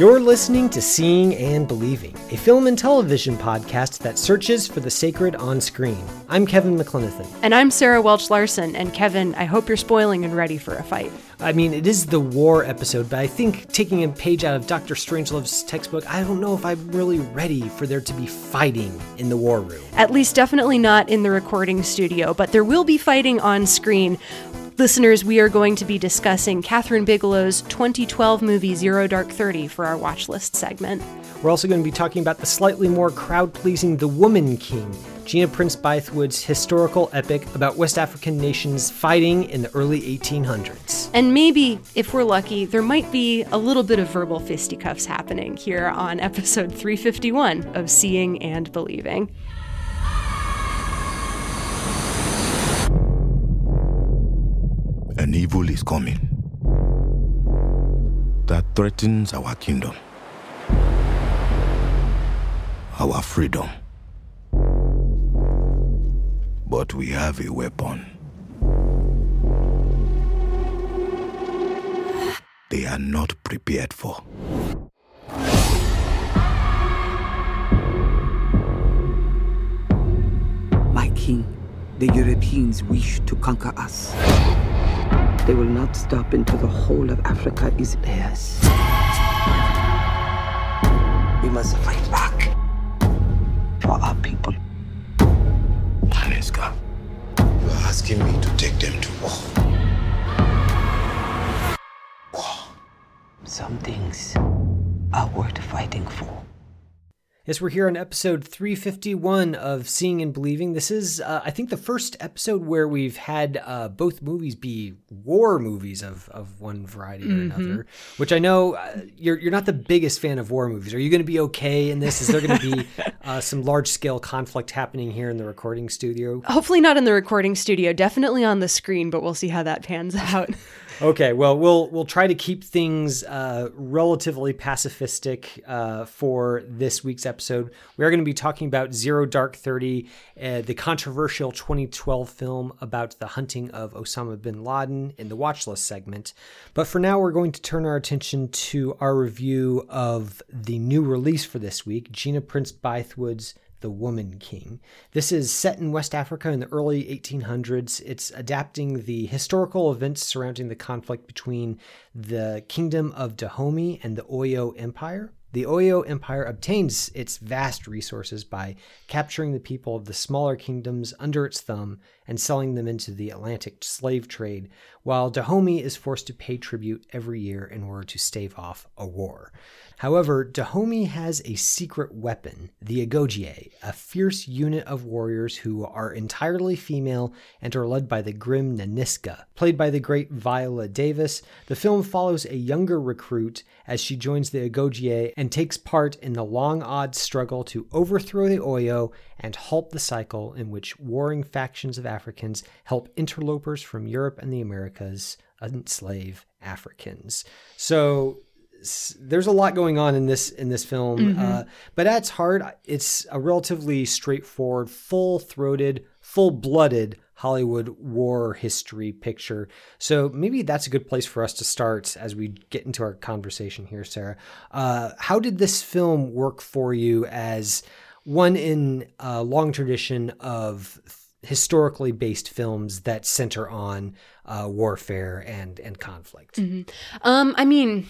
You're listening to Seeing and Believing, a film and television podcast that searches for the sacred on screen. I'm Kevin McLenithan. And I'm Sarah Welch Larson. And Kevin, I hope you're spoiling and ready for a fight. I mean, it is the war episode, but I think taking a page out of Dr. Strangelove's textbook, I don't know if I'm really ready for there to be fighting in the war room. At least, definitely not in the recording studio, but there will be fighting on screen. Listeners, we are going to be discussing Kathryn Bigelow's 2012 movie Zero Dark Thirty for our watch list segment. We're also going to be talking about the slightly more crowd pleasing The Woman King, Gina Prince Bythewood's historical epic about West African nations fighting in the early 1800s. And maybe, if we're lucky, there might be a little bit of verbal fisticuffs happening here on episode 351 of Seeing and Believing. An evil is coming that threatens our kingdom, our freedom. But we have a weapon. They are not prepared for. My king, the Europeans wish to conquer us. They will not stop until the whole of Africa is theirs. We must fight back for our people. Nanisca, you are asking me to take them to war. Some things are worth fighting for. Yes, we're here on episode 351 of Seeing and Believing. This is, uh, I think, the first episode where we've had uh, both movies be war movies of, of one variety or Mm-hmm. another. Which I know uh, you're you're not the biggest fan of war movies. Are you going to be okay in this? Is there going to be uh, some large scale conflict happening here in the recording studio? Hopefully, not in the recording studio, definitely on the screen, but we'll see how that pans out. Okay, well, we'll we'll try to keep things uh, relatively pacifistic uh, for this week's episode. We are going to be talking about Zero Dark Thirty, uh, the controversial 2012 film about the hunting of Osama bin Laden in the watch list segment. But for now, we're going to turn our attention to our review of the new release for this week, Gina Prince Bythewood's the Woman King. This is set in West Africa in the early 1800s. It's adapting the historical events surrounding the conflict between the Kingdom of Dahomey and the Oyo Empire. The Oyo Empire obtains its vast resources by capturing the people of the smaller kingdoms under its thumb and selling them into the Atlantic slave trade, while Dahomey is forced to pay tribute every year in order to stave off a war. However, Dahomey has a secret weapon, the Agojie, a fierce unit of warriors who are entirely female and are led by the grim Nanisca. Played by the great Viola Davis, the film follows a younger recruit as she joins the Agojie and takes part in the long odds struggle to overthrow the Oyo and halt the cycle in which warring factions of Africans help interlopers from Europe and the Americas enslave Africans. So there's a lot going on in this in this film, uh, but at its heart, it's a relatively straightforward, full-throated, full-blooded Hollywood war history picture. So maybe that's a good place for us to start as we get into our conversation here, Sarah. Uh, how did this film work for you as one in a long tradition of historically based films that center on uh, warfare and and conflict? Um, I mean,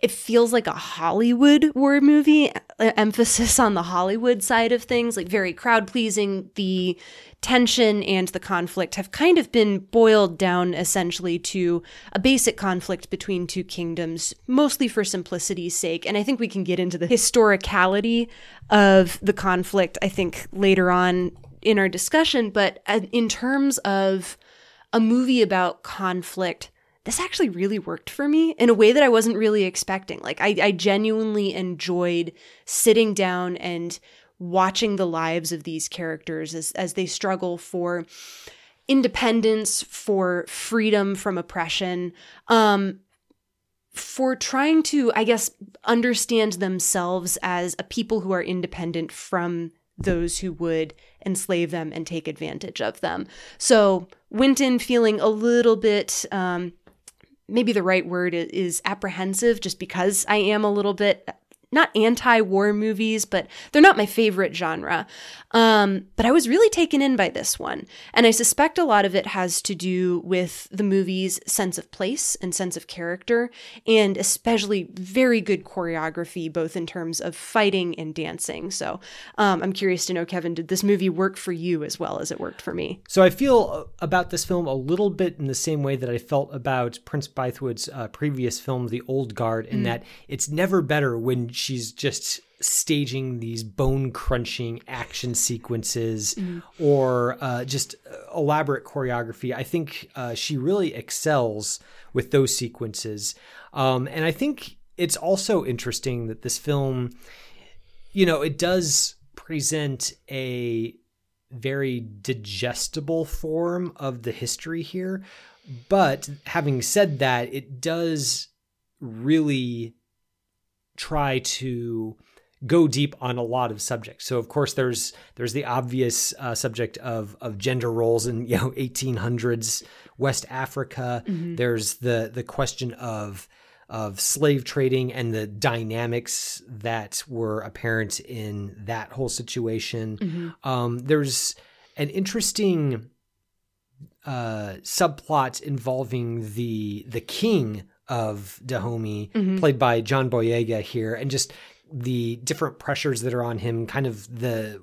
it feels like a Hollywood war movie, emphasis on the Hollywood side of things, like very crowd pleasing. The tension and the conflict have kind of been boiled down essentially to a basic conflict between two kingdoms, mostly for simplicity's sake. And I think we can get into the historicality of the conflict, I think, later on in our discussion. But uh, in terms of a movie about conflict, this actually really worked for me in a way that I wasn't really expecting. Like, I, I genuinely enjoyed sitting down and watching the lives of these characters as, as they struggle for independence, for freedom from oppression, um, for trying to, I guess, understand themselves as a people who are independent from those who would enslave them and take advantage of them. So, Winton feeling a little bit, um, maybe the right word is apprehensive, just because I am a little bit not anti-war movies, but they're not my favorite genre. Um, but I was really taken in by this one, and I suspect a lot of it has to do with the movie's sense of place and sense of character, and especially very good choreography, both in terms of fighting and dancing. So um, I'm curious to know, Kevin, did this movie work for you as well as it worked for me? So I feel about this film a little bit in the same way that I felt about Prince Bythewood's uh, previous film, The Old Guard, in mm. that it's never better when she's just staging these bone crunching action sequences mm. or uh, just elaborate choreography. I think uh, she really excels with those sequences. Um, and I think it's also interesting that this film, you know, it does present a very digestible form of the history here. But having said that, it does really try to go deep on a lot of subjects. So of course there's there's the obvious uh, subject of of gender roles in you know 1800s West Africa. Mm-hmm. There's the the question of of slave trading and the dynamics that were apparent in that whole situation. Mm-hmm. Um, there's an interesting uh, subplot involving the the king of Dahomey, mm-hmm. played by John Boyega here, and just the different pressures that are on him, kind of the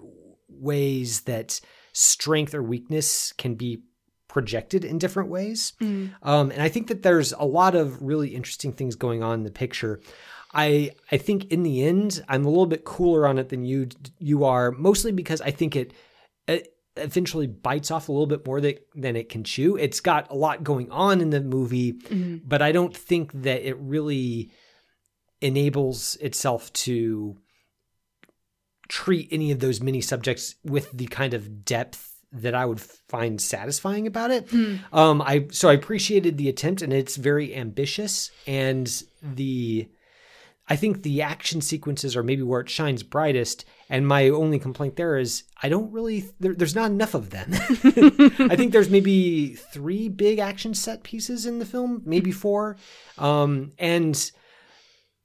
ways that strength or weakness can be projected in different ways. Mm. Um, and I think that there's a lot of really interesting things going on in the picture. I I think in the end, I'm a little bit cooler on it than you you are, mostly because I think it, it eventually bites off a little bit more that, than it can chew. It's got a lot going on in the movie, mm-hmm. but I don't think that it really enables itself to treat any of those mini subjects with the kind of depth that I would find satisfying about it. Mm. Um, I so I appreciated the attempt, and it's very ambitious, and the I think the action sequences are maybe where it shines brightest. And my only complaint there is I don't really, there, there's not enough of them. I think there's maybe three big action set pieces in the film, maybe four. Um, and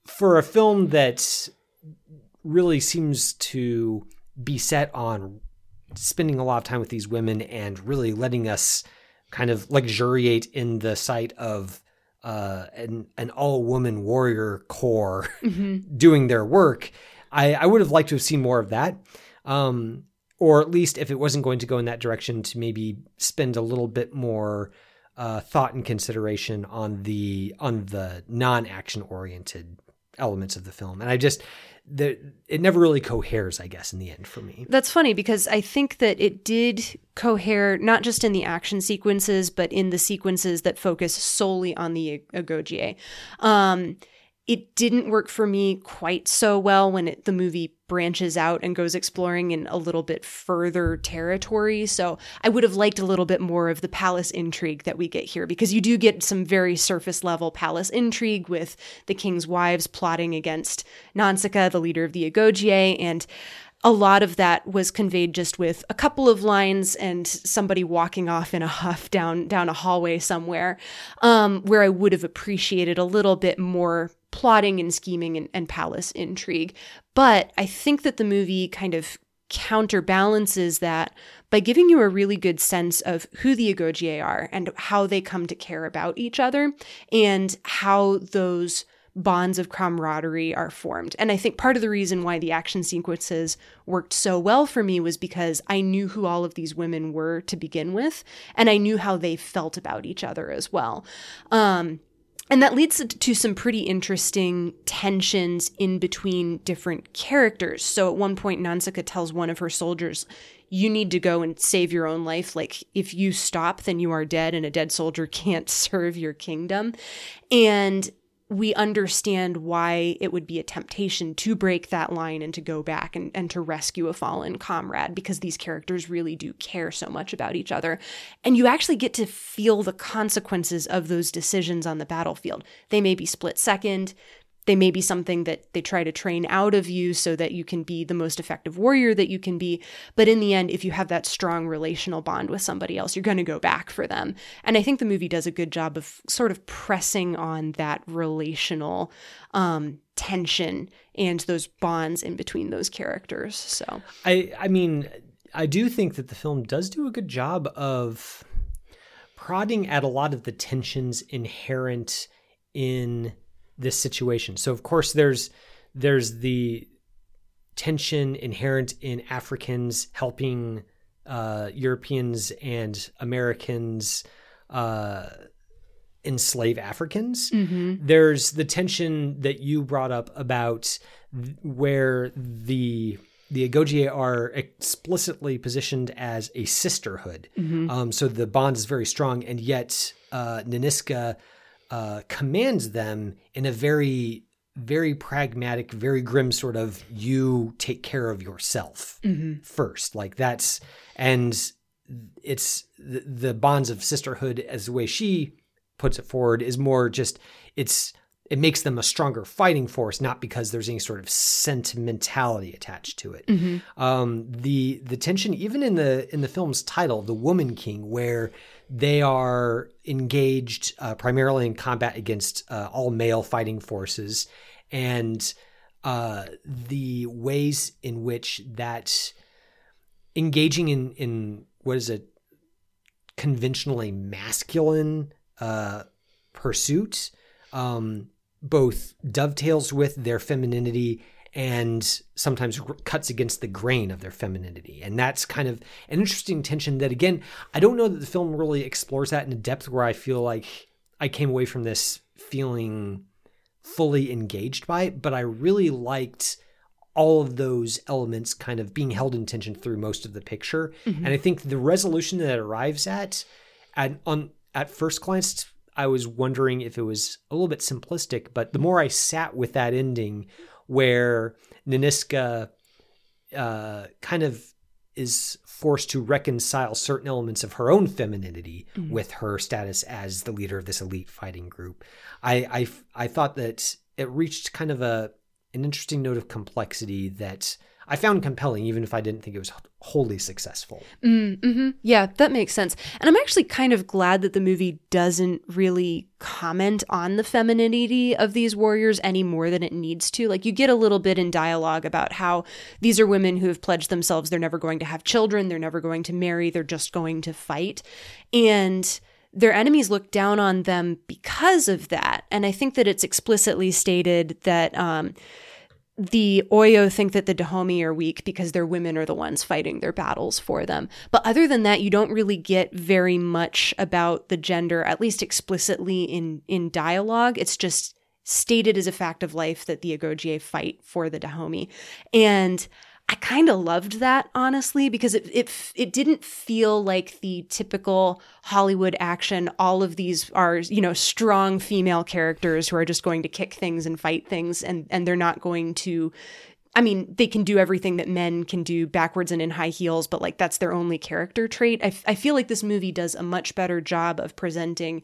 for a film that really seems to be set on spending a lot of time with these women and really letting us kind of luxuriate in the sight of uh, an an all woman warrior corps mm-hmm. doing their work. I, I would have liked to have seen more of that. Um, or at least if it wasn't going to go in that direction, to maybe spend a little bit more uh, thought and consideration on the on the non action oriented elements of the film. And I just the it never really coheres, I guess, in the end for me. That's funny because I think that it did cohere not just in the action sequences, but in the sequences that focus solely on the Agojie. Um, it didn't work for me quite so well when it, the movie branches out and goes exploring in a little bit further territory. So I would have liked a little bit more of the palace intrigue that we get here because you do get some very surface level palace intrigue with the king's wives plotting against Nanisca, the leader of the Agojie, and a lot of that was conveyed just with a couple of lines and somebody walking off in a huff down down a hallway somewhere um, where i would have appreciated a little bit more plotting and scheming and, and palace intrigue. But I think that the movie kind of counterbalances that by giving you a really good sense of who the Agojie are and how they come to care about each other and how those bonds of camaraderie are formed. And I think part of the reason why the action sequences worked so well for me was because I knew who all of these women were to begin with, and I knew how they felt about each other as well. Um, And that leads to some pretty interesting tensions in between different characters. So at one point, Nanisca tells one of her soldiers, You need to go and save your own life. Like, if you stop, then you are dead, and a dead soldier can't serve your kingdom. And we understand why it would be a temptation to break that line and to go back and, and to rescue a fallen comrade because these characters really do care so much about each other. And you actually get to feel the consequences of those decisions on the battlefield. They may be split second, they may be something that they try to train out of you so that you can be the most effective warrior that you can be. But in the end, if you have that strong relational bond with somebody else, you're going to go back for them. And I think the movie does a good job of sort of pressing on that relational um, tension and those bonds in between those characters. So I I mean, I do think that the film does do a good job of prodding at a lot of the tensions inherent in this situation. So of course there's there's the tension inherent in Africans helping uh, Europeans and Americans uh, enslave Africans. There's the tension that you brought up about th- where the the Agojie are explicitly positioned as a sisterhood. Um, so the bond is very strong, and yet uh, Nanisca uh, commands them in a very very pragmatic very grim sort of you take care of yourself first. Like that's and it's the, the bonds of sisterhood as the way she puts it forward is more just it's it makes them a stronger fighting force not because there's any sort of sentimentality attached to it. Um, the the tension even in the in the film's title the woman king where they are engaged uh, primarily in combat against uh, all male fighting forces. And uh, the ways in which that engaging in in what is it conventionally masculine uh, pursuit um, both dovetails with their femininity and sometimes cuts against the grain of their femininity. And that's kind of an interesting tension that, again, I don't know that the film really explores that in a depth where I feel like I came away from this feeling fully engaged by it, but I really liked all of those elements kind of being held in tension through most of the picture. Mm-hmm. And I think the resolution that it arrives at, at on at first glance, I was wondering if it was a little bit simplistic, but the more I sat with that ending where Nanisca uh, kind of is forced to reconcile certain elements of her own femininity with her status as the leader of this elite fighting group. I, I I thought that it reached kind of a an interesting note of complexity that I found compelling, even if I didn't think it was wholly successful. hmm Yeah, that makes sense. And I'm actually kind of glad that the movie doesn't really comment on the femininity of these warriors any more than it needs to. Like, you get a little bit in dialogue about how these are women who have pledged themselves they're never going to have children, they're never going to marry, they're just going to fight. And their enemies look down on them because of that. And I think that it's explicitly stated that um, the Oyo think that the Dahomey are weak because their women are the ones fighting their battles for them. But other than that, you don't really get very much about the gender, at least explicitly in in dialogue. It's just stated as a fact of life that the Agojie fight for the Dahomey. And I kind of loved that honestly because it it it didn't feel like the typical Hollywood action. All of these are you know strong female characters who are just going to kick things and fight things, and and they're not going to. I mean, they can do everything that men can do backwards and in high heels, but like that's their only character trait. I, f- I feel like this movie does a much better job of presenting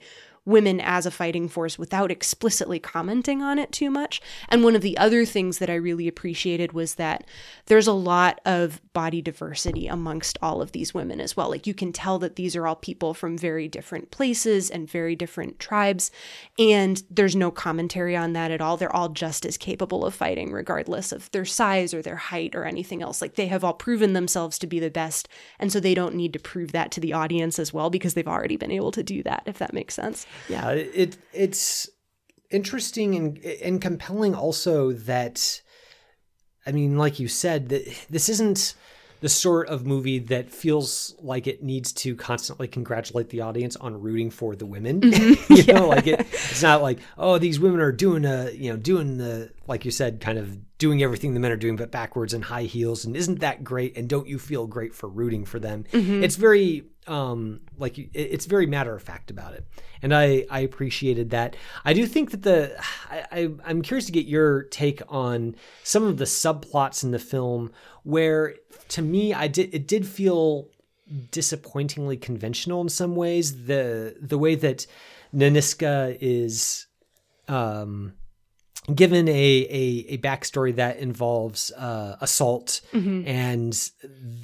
women as a fighting force without explicitly commenting on it too much. And one of the other things that I really appreciated was that there's a lot of body diversity amongst all of these women as well. Like you can tell that these are all people from very different places and very different tribes. And there's no commentary on that at all. They're all just as capable of fighting, regardless of their size or their height or anything else. Like they have all proven themselves to be the best. And so they don't need to prove that to the audience as well because they've already been able to do that, if that makes sense. Yeah, it it's interesting and and compelling also that I mean, like you said, that this isn't the sort of movie that feels like it needs to constantly congratulate the audience on rooting for the women. Mm-hmm. you know, like it, it's not like, oh, these women are doing a, you know, doing the, like you said, kind of doing everything the men are doing, but backwards and high heels. And isn't that great? And don't you feel great for rooting for them? It's very, um, like it's very matter of fact about it. And I, I appreciated that. I do think that the, I, I, I'm curious to get your take on some of the subplots in the film where to me, I did, it did feel disappointingly conventional in some ways. The, the way that Nanisca is, um, given a, a, a backstory that involves uh, assault and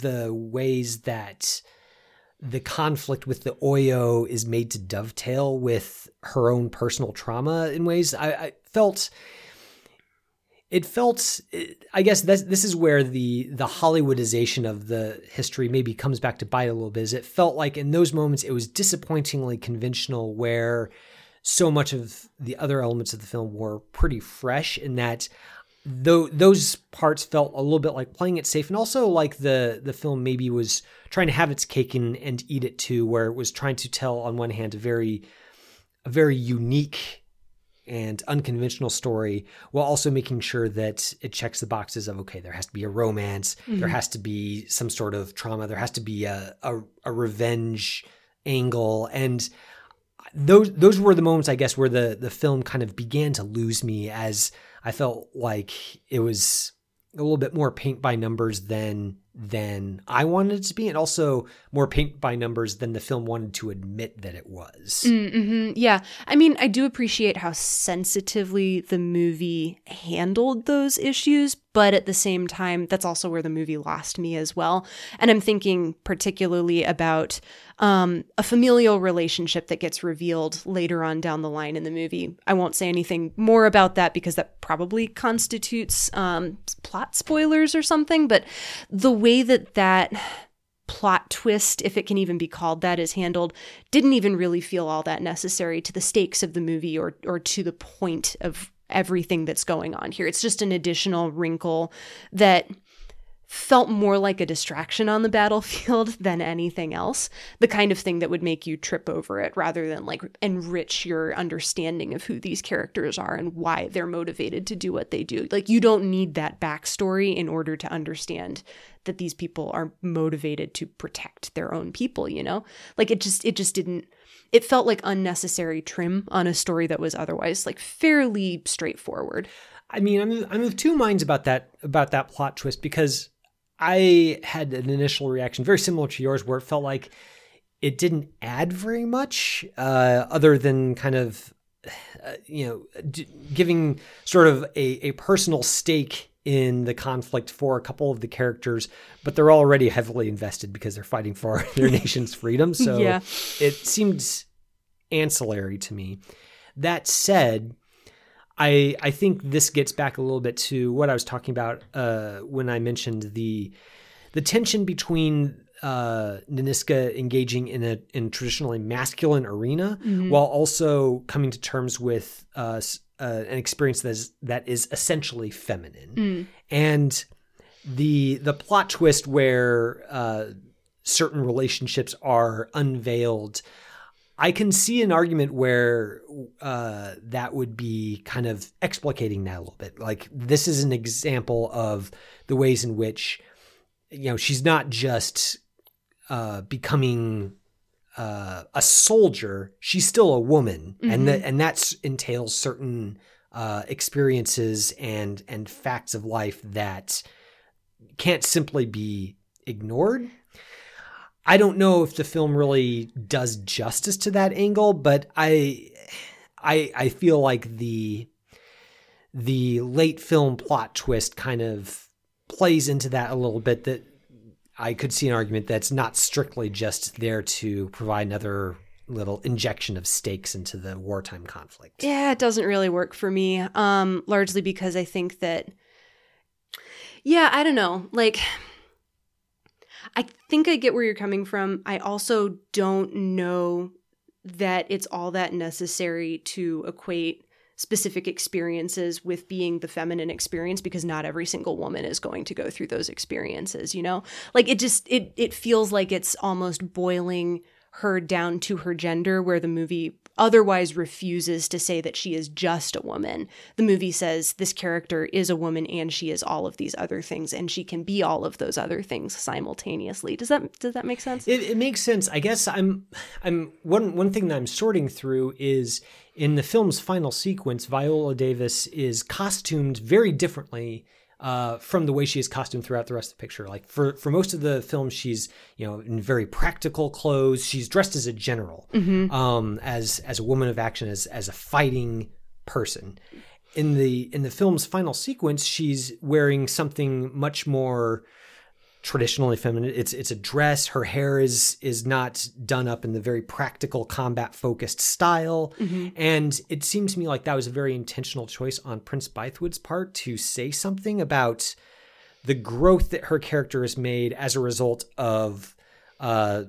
the ways that the conflict with the Oyo is made to dovetail with her own personal trauma in ways I, I felt it felt i guess this, this is where the the hollywoodization of the history maybe comes back to bite a little bit is it felt like in those moments it was disappointingly conventional where so much of the other elements of the film were pretty fresh in that though those parts felt a little bit like playing it safe and also like the the film maybe was trying to have its cake and, and eat it too where it was trying to tell on one hand a very a very unique and unconventional story while also making sure that it checks the boxes of okay there has to be a romance there mm-hmm. has to be some sort of trauma there has to be a, a, a revenge angle. And those those were the moments I guess where the the film kind of began to lose me as I felt like it was a little bit more paint by numbers than than I wanted it to be, and also more paint by numbers than the film wanted to admit that it was. hmm Yeah. I mean, I do appreciate how sensitively the movie handled those issues, but at the same time, that's also where the movie lost me as well. And I'm thinking particularly about um, a familial relationship that gets revealed later on down the line in the movie. I won't say anything more about that because that probably constitutes um, plot spoilers or something, but the way that that plot twist, if it can even be called that, is handled, didn't even really feel all that necessary to the stakes of the movie or or to the point of everything that's going on here. It's just an additional wrinkle that felt more like a distraction on the battlefield than anything else. The kind of thing that would make you trip over it rather than like enrich your understanding of who these characters are and why they're motivated to do what they do. Like you don't need that backstory in order to understand that these people are motivated to protect their own people, you know? Like it just it just didn't it felt like unnecessary trim on a story that was otherwise like fairly straightforward. I mean, I'm I'm of two minds about that about that plot twist because I had an initial reaction very similar to yours, where it felt like it didn't add very much, uh, other than kind of, uh, you know, d- giving sort of a, a personal stake in the conflict for a couple of the characters, but they're already heavily invested because they're fighting for their nation's freedom. So Yeah. it seemed ancillary to me. That said, I I think this gets back a little bit to what I was talking about uh, when I mentioned the the tension between uh, Nanisca engaging in a in traditionally masculine arena while also coming to terms with uh, uh, an experience that is that is essentially feminine, and the the plot twist where uh, certain relationships are unveiled. I can see an argument where uh, that would be kind of explicating that a little bit. Like this is an example of the ways in which you know she's not just uh, becoming uh, a soldier; she's still a woman, and that and that entails certain uh, experiences and and facts of life that can't simply be ignored. I don't know if the film really does justice to that angle, but I I I feel like the the late film plot twist kind of plays into that a little bit that I could see an argument that's not strictly just there to provide another little injection of stakes into the wartime conflict. Yeah, it doesn't really work for me. Um, largely because I think that, yeah, I don't know. Like, I think I get where you're coming from. I also don't know that it's all that necessary to equate specific experiences with being the feminine experience because not every single woman is going to go through those experiences you know? Like it just it it feels like it's almost boiling her down to her gender where the movie otherwise refuses to say that she is just a woman. The movie says this character is a woman and she is all of these other things and she can be all of those other things simultaneously. Does that does that make sense? It, it makes sense. I guess I'm I'm one one thing that I'm sorting through is in the film's final sequence, Viola Davis is costumed very differently uh, from the way she is costumed throughout the rest of the picture. Like for for most of the film, she's you know in very practical clothes. She's dressed as a general, um, as as a woman of action, as as a fighting person. In the in the film's final sequence, she's wearing something much more traditionally feminine. It's it's a dress. Her hair is is not done up in the very practical combat focused style. And it seemed to me like that was a very intentional choice on Prince Bythewood's part to say something about the growth that her character has made as a result of uh,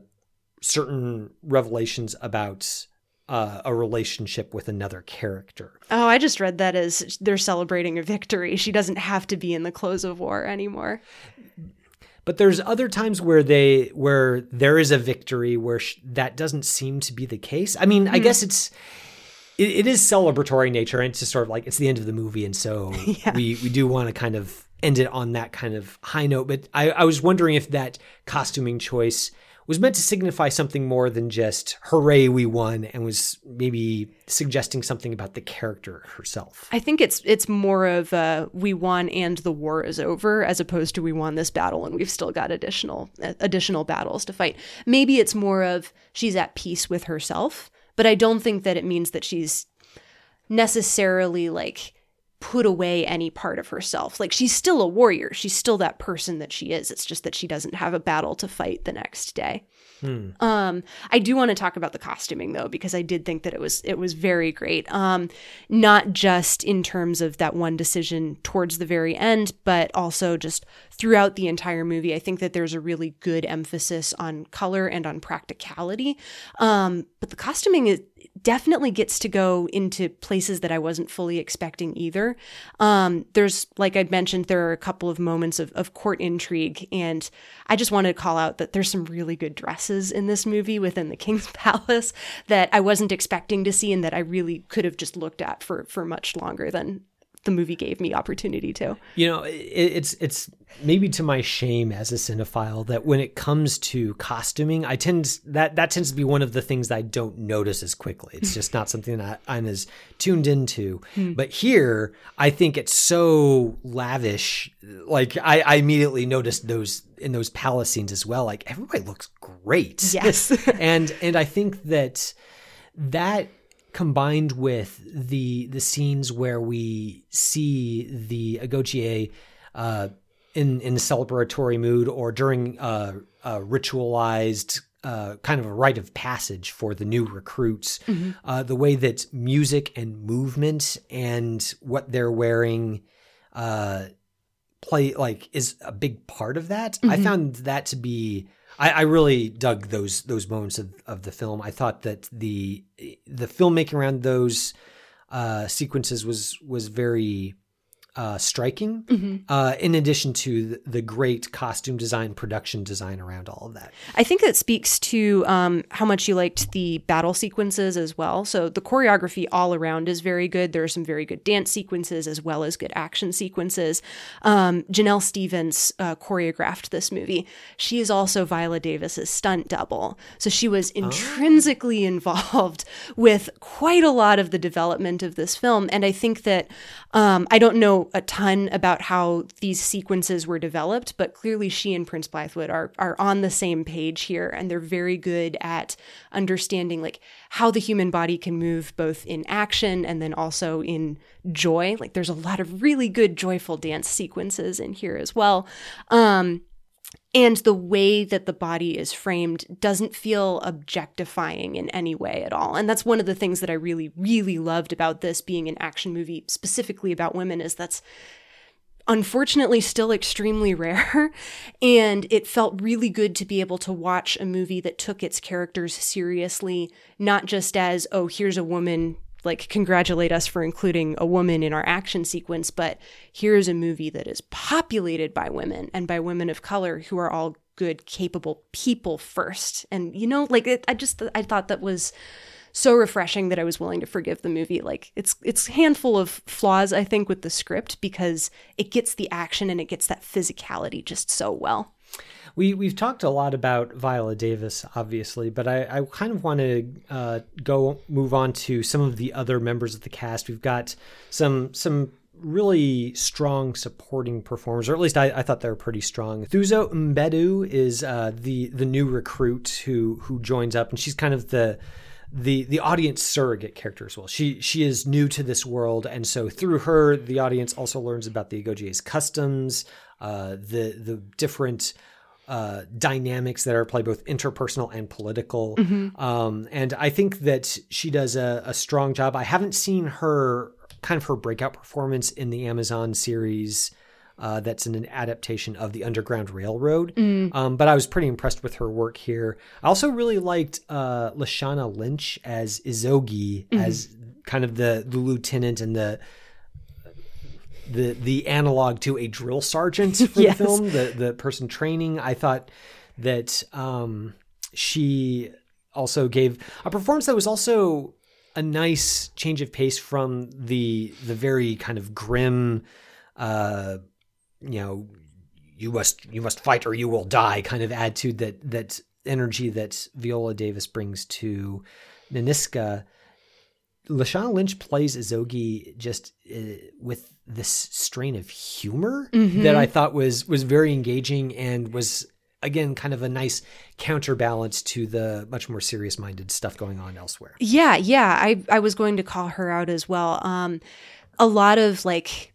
certain revelations about uh, a relationship with another character. Oh, I just read that as they're celebrating a victory. She doesn't have to be in the clothes of war anymore. But there's other times where they where there is a victory where sh- that doesn't seem to be the case. I mean i hmm. guess it's it, it is celebratory nature and it's just sort of like it's the end of the movie and so we we do want to kind of end it on that kind of high note. But i i was wondering if that costuming choice was meant to signify something more than just hooray we won and was maybe suggesting something about the character herself I think it's it's more of we won and the war is over as opposed to we won this battle and we've still got additional uh, additional battles to fight. Maybe it's more of she's at peace with herself, but I don't think that it means that she's necessarily like put away any part of herself. Like she's still a warrior. She's still that person that she is. It's just that she doesn't have a battle to fight the next day. Um, I do want to talk about the costuming though, because I did think that it was it was very great. Um, not just in terms of that one decision towards the very end, but also just throughout the entire movie. I think that there's a really good emphasis on color and on practicality. Um, but the costuming is definitely gets to go into places that I wasn't fully expecting either. Um, there's, like I'd mentioned, there are a couple of moments of, of court intrigue, and I just wanted to call out that there's some really good dresses in this movie within the King's Palace that I wasn't expecting to see, and that I really could have just looked at for for much longer than the movie gave me opportunity to. You know, it, it's it's maybe to my shame as a cinephile that when it comes to costuming, I tend that that tends to be one of the things that I don't notice as quickly. It's just not something that I'm as tuned into. Hmm. But here, I think it's so lavish. Like I, I immediately noticed those in those palace scenes as well. Like everybody looks great. Yes. and and I think that that combined with the the scenes where we see the Agojie uh, in in a celebratory mood or during uh, a ritualized uh, kind of a rite of passage for the new recruits, uh, the way that music and movement and what they're wearing uh, play like is a big part of that. I found that to be I, I really dug those those moments of, of the film. I thought that the the filmmaking around those uh, sequences was was very uh, striking. Uh, in addition to the, the great costume design, production design around all of that. I think that speaks to um, how much you liked the battle sequences as well. So the choreography all around is very good. There are some very good dance sequences as well as good action sequences. Um, Janelle Stevens uh, choreographed this movie. She is also Viola Davis's stunt double, so she was intrinsically involved with quite a lot of the development of this film. And I think that um, I don't know a ton about how these sequences were developed, but clearly she and Prince Bythewood are are on the same page here, and they're very good at understanding like how the human body can move both in action and then also in joy. Like there's a lot of really good joyful dance sequences in here as well. Um, and the way that the body is framed doesn't feel objectifying in any way at all. And that's one of the things that i really really loved about this being an action movie specifically about women is that's unfortunately still extremely rare. And it felt really good to be able to watch a movie that took its characters seriously not just as oh here's a woman like congratulate us for including a woman in our action sequence, but here's a movie that is populated by women and by women of color who are all good, capable people first. And you know, like it, I just I thought that was so refreshing that I was willing to forgive the movie. Like it's it's a handful of flaws I think with the script because it gets the action and it gets that physicality just so well. We we've talked a lot about Viola Davis, obviously, but I, I kind of want to uh, go move on to some of the other members of the cast. We've got some some really strong supporting performers, or at least I, I thought they were pretty strong. Thuso Mbedu is uh, the the new recruit who who joins up, and she's kind of the the the audience surrogate character as well. She she is new to this world, and so through her, the audience also learns about the Agojie's customs, uh, the the different uh, dynamics that are played both interpersonal and political. Um, and I think that she does a, a strong job. I haven't seen her kind of her breakout performance in the Amazon series. Uh, that's an adaptation of the Underground Railroad. Um, but I was pretty impressed with her work here. I also really liked uh, Lashana Lynch as Izogie, as kind of the, the lieutenant and the the the analog to a drill sergeant for Yes. the film, the the person training. I thought that um, she also gave a performance that was also a nice change of pace from the the very kind of grim, uh, you know, you must you must fight or you will die kind of attitude that that energy that Viola Davis brings to Nanisca. Lashana Lynch plays Izogie just uh, with this strain of humor that I thought was was very engaging and was again kind of a nice counterbalance to the much more serious minded stuff going on elsewhere. Yeah, yeah. I I was going to call her out as well. Um a lot of like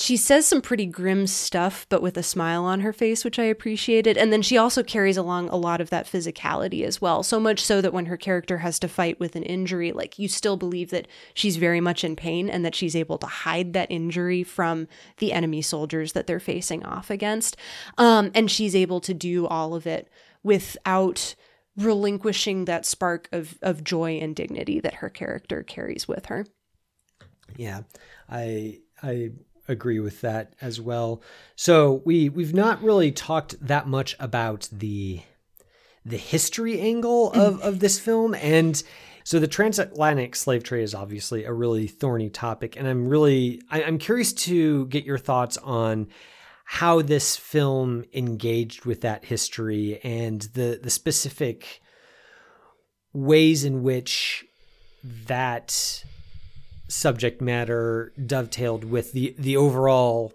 she says some pretty grim stuff but with a smile on her face which I appreciated. And then she also carries along a lot of that physicality as well so much so that when her character has to fight with an injury like you still believe that she's very much in pain and that she's able to hide that injury from the enemy soldiers that they're facing off against. Um and she's able to do all of it without relinquishing that spark of of joy and dignity that her character carries with her. Yeah, I I agree with that as well. So we we've not really talked that much about the the history angle of of this film and so the transatlantic slave trade is obviously a really thorny topic and i'm really I, i'm curious to get your thoughts on how this film engaged with that history and the the specific ways in which that subject matter dovetailed with the the overall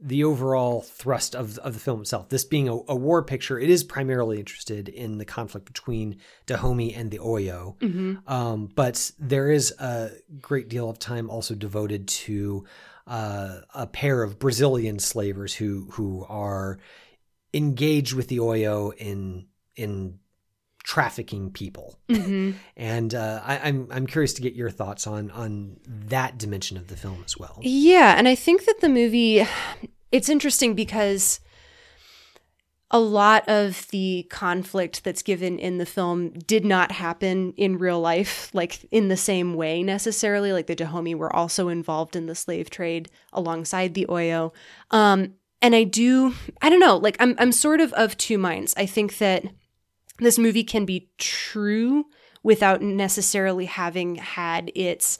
the overall thrust of of the film itself. This being a, a war picture, it is primarily interested in the conflict between Dahomey and the Oyo, um, but there is a great deal of time also devoted to uh, a pair of Brazilian slavers who who are engaged with the Oyo in in trafficking people. And uh, I, I'm I'm curious to get your thoughts on on that dimension of the film as well. Yeah, and I think that the movie it's interesting because a lot of the conflict that's given in the film did not happen in real life, like in the same way necessarily. Like the Dahomey were also involved in the slave trade alongside the Oyo. Um, and I do, I don't know, like I'm, I'm sort of of two minds. I think that this movie can be true without necessarily having had its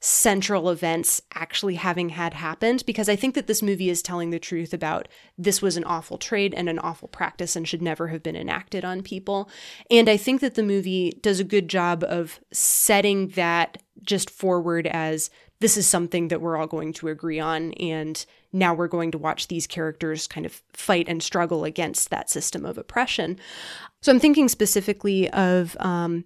central events actually having had happened because I think that this movie is telling the truth about this was an awful trade and an awful practice and should never have been enacted on people. And I think that the movie does a good job of setting that just forward as this is something that we're all going to agree on and now we're going to watch these characters kind of fight and struggle against that system of oppression. So I'm thinking specifically of um,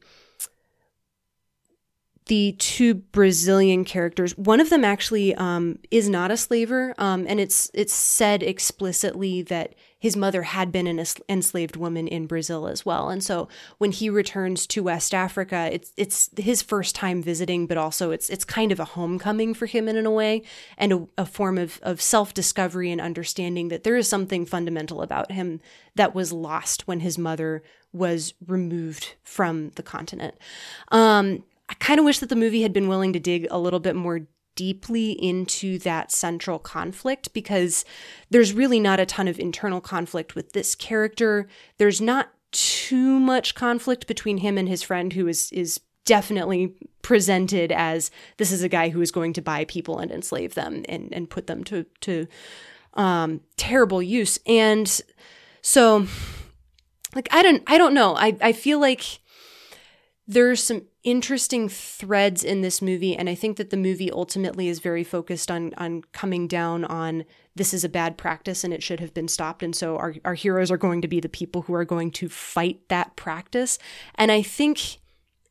the two Brazilian characters. One of them actually um, is not a slaver, um, and it's it's said explicitly that his mother had been an enslaved woman in Brazil as well. And so when he returns to West Africa, it's it's his first time visiting, but also it's it's kind of a homecoming for him in, in a way, and a, a form of of self discovery and understanding that there is something fundamental about him that was lost when his mother was removed from the continent. Um, I kind of wish that the movie had been willing to dig a little bit more deeply into that central conflict because there's really not a ton of internal conflict with this character. There's not too much conflict between him and his friend who is is definitely presented as this is a guy who is going to buy people and enslave them and and put them to to um terrible use. And so like I don't I don't know. I I feel like there's some interesting threads in this movie and i think that the movie ultimately is very focused on on coming down on this is a bad practice and it should have been stopped and so our, our heroes are going to be the people who are going to fight that practice. And i think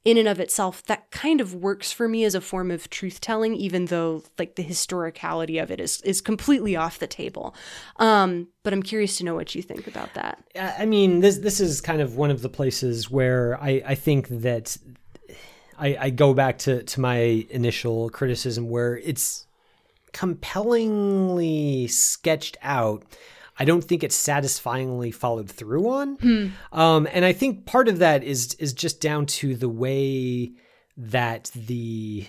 in and of itself that kind of works for me as a form of truth telling even though like the historicality of it is is completely off the table um but i'm curious to know what you think about that I mean, this this is kind of one of the places where I, I think that I, I go back to, to my initial criticism where it's compellingly sketched out. I don't think it's satisfyingly followed through on. Um, and I think part of that is is just down to the way that the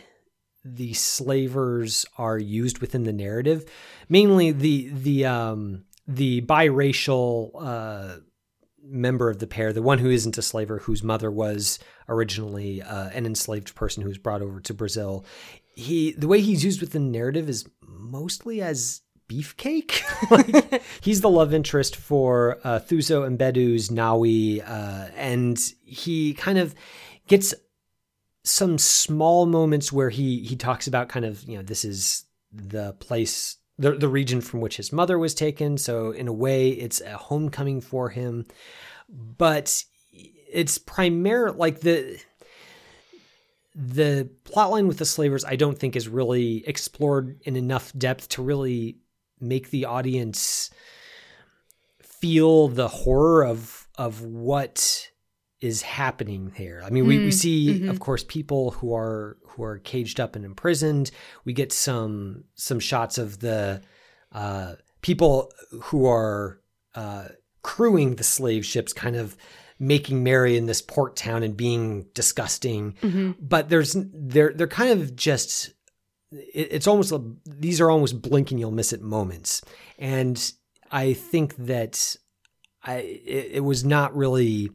the slavers are used within the narrative. Mainly the the um the biracial uh member of the pair, the one who isn't a slaver, whose mother was originally uh, an enslaved person who was brought over to Brazil. He the way he's used within the narrative is mostly as beefcake. like, he's the love interest for uh, Thuso Mbedu's Nawi, uh, and he kind of gets some small moments where he he talks about kind of you know this is the place the the region from which his mother was taken so in a way it's a homecoming for him but it's primary like the the plotline with the slavers I don't think is really explored in enough depth to really make the audience feel the horror of of what is happening here. I mean, we, we see, of course, people who are who are caged up and imprisoned. We get some some shots of the uh, people who are uh, crewing the slave ships, kind of making merry in this port town and being disgusting. But there's they're they're kind of just it's almost these are almost blink and you'll miss it moments, and I think that I it, it was not really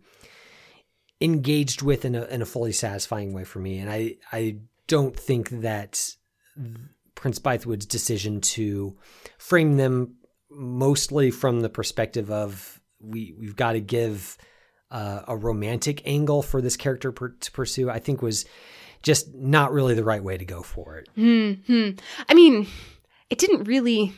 engaged with in a, in a fully satisfying way for me. And I, I don't think that Prince Bythewood's decision to frame them mostly from the perspective of we, we've got to give uh, a romantic angle for this character per, to pursue, I think was just not really the right way to go for it. Hmm. I mean, it didn't really.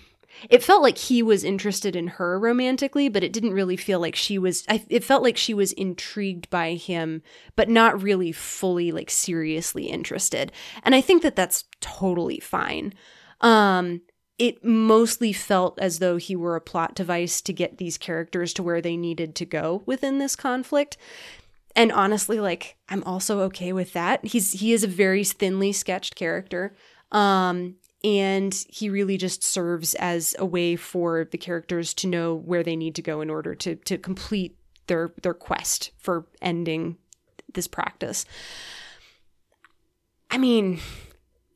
It felt like he was interested in her romantically, but it didn't really feel like she was. I, it felt like she was intrigued by him, but not really fully like seriously interested. And I think that that's totally fine. Um, it mostly felt as though he were a plot device to get these characters to where they needed to go within this conflict. And honestly, like I'm also okay with that. He's he is a very thinly sketched character. Um and he really just serves as a way for the characters to know where they need to go in order to to complete their their quest for ending this practice. I mean,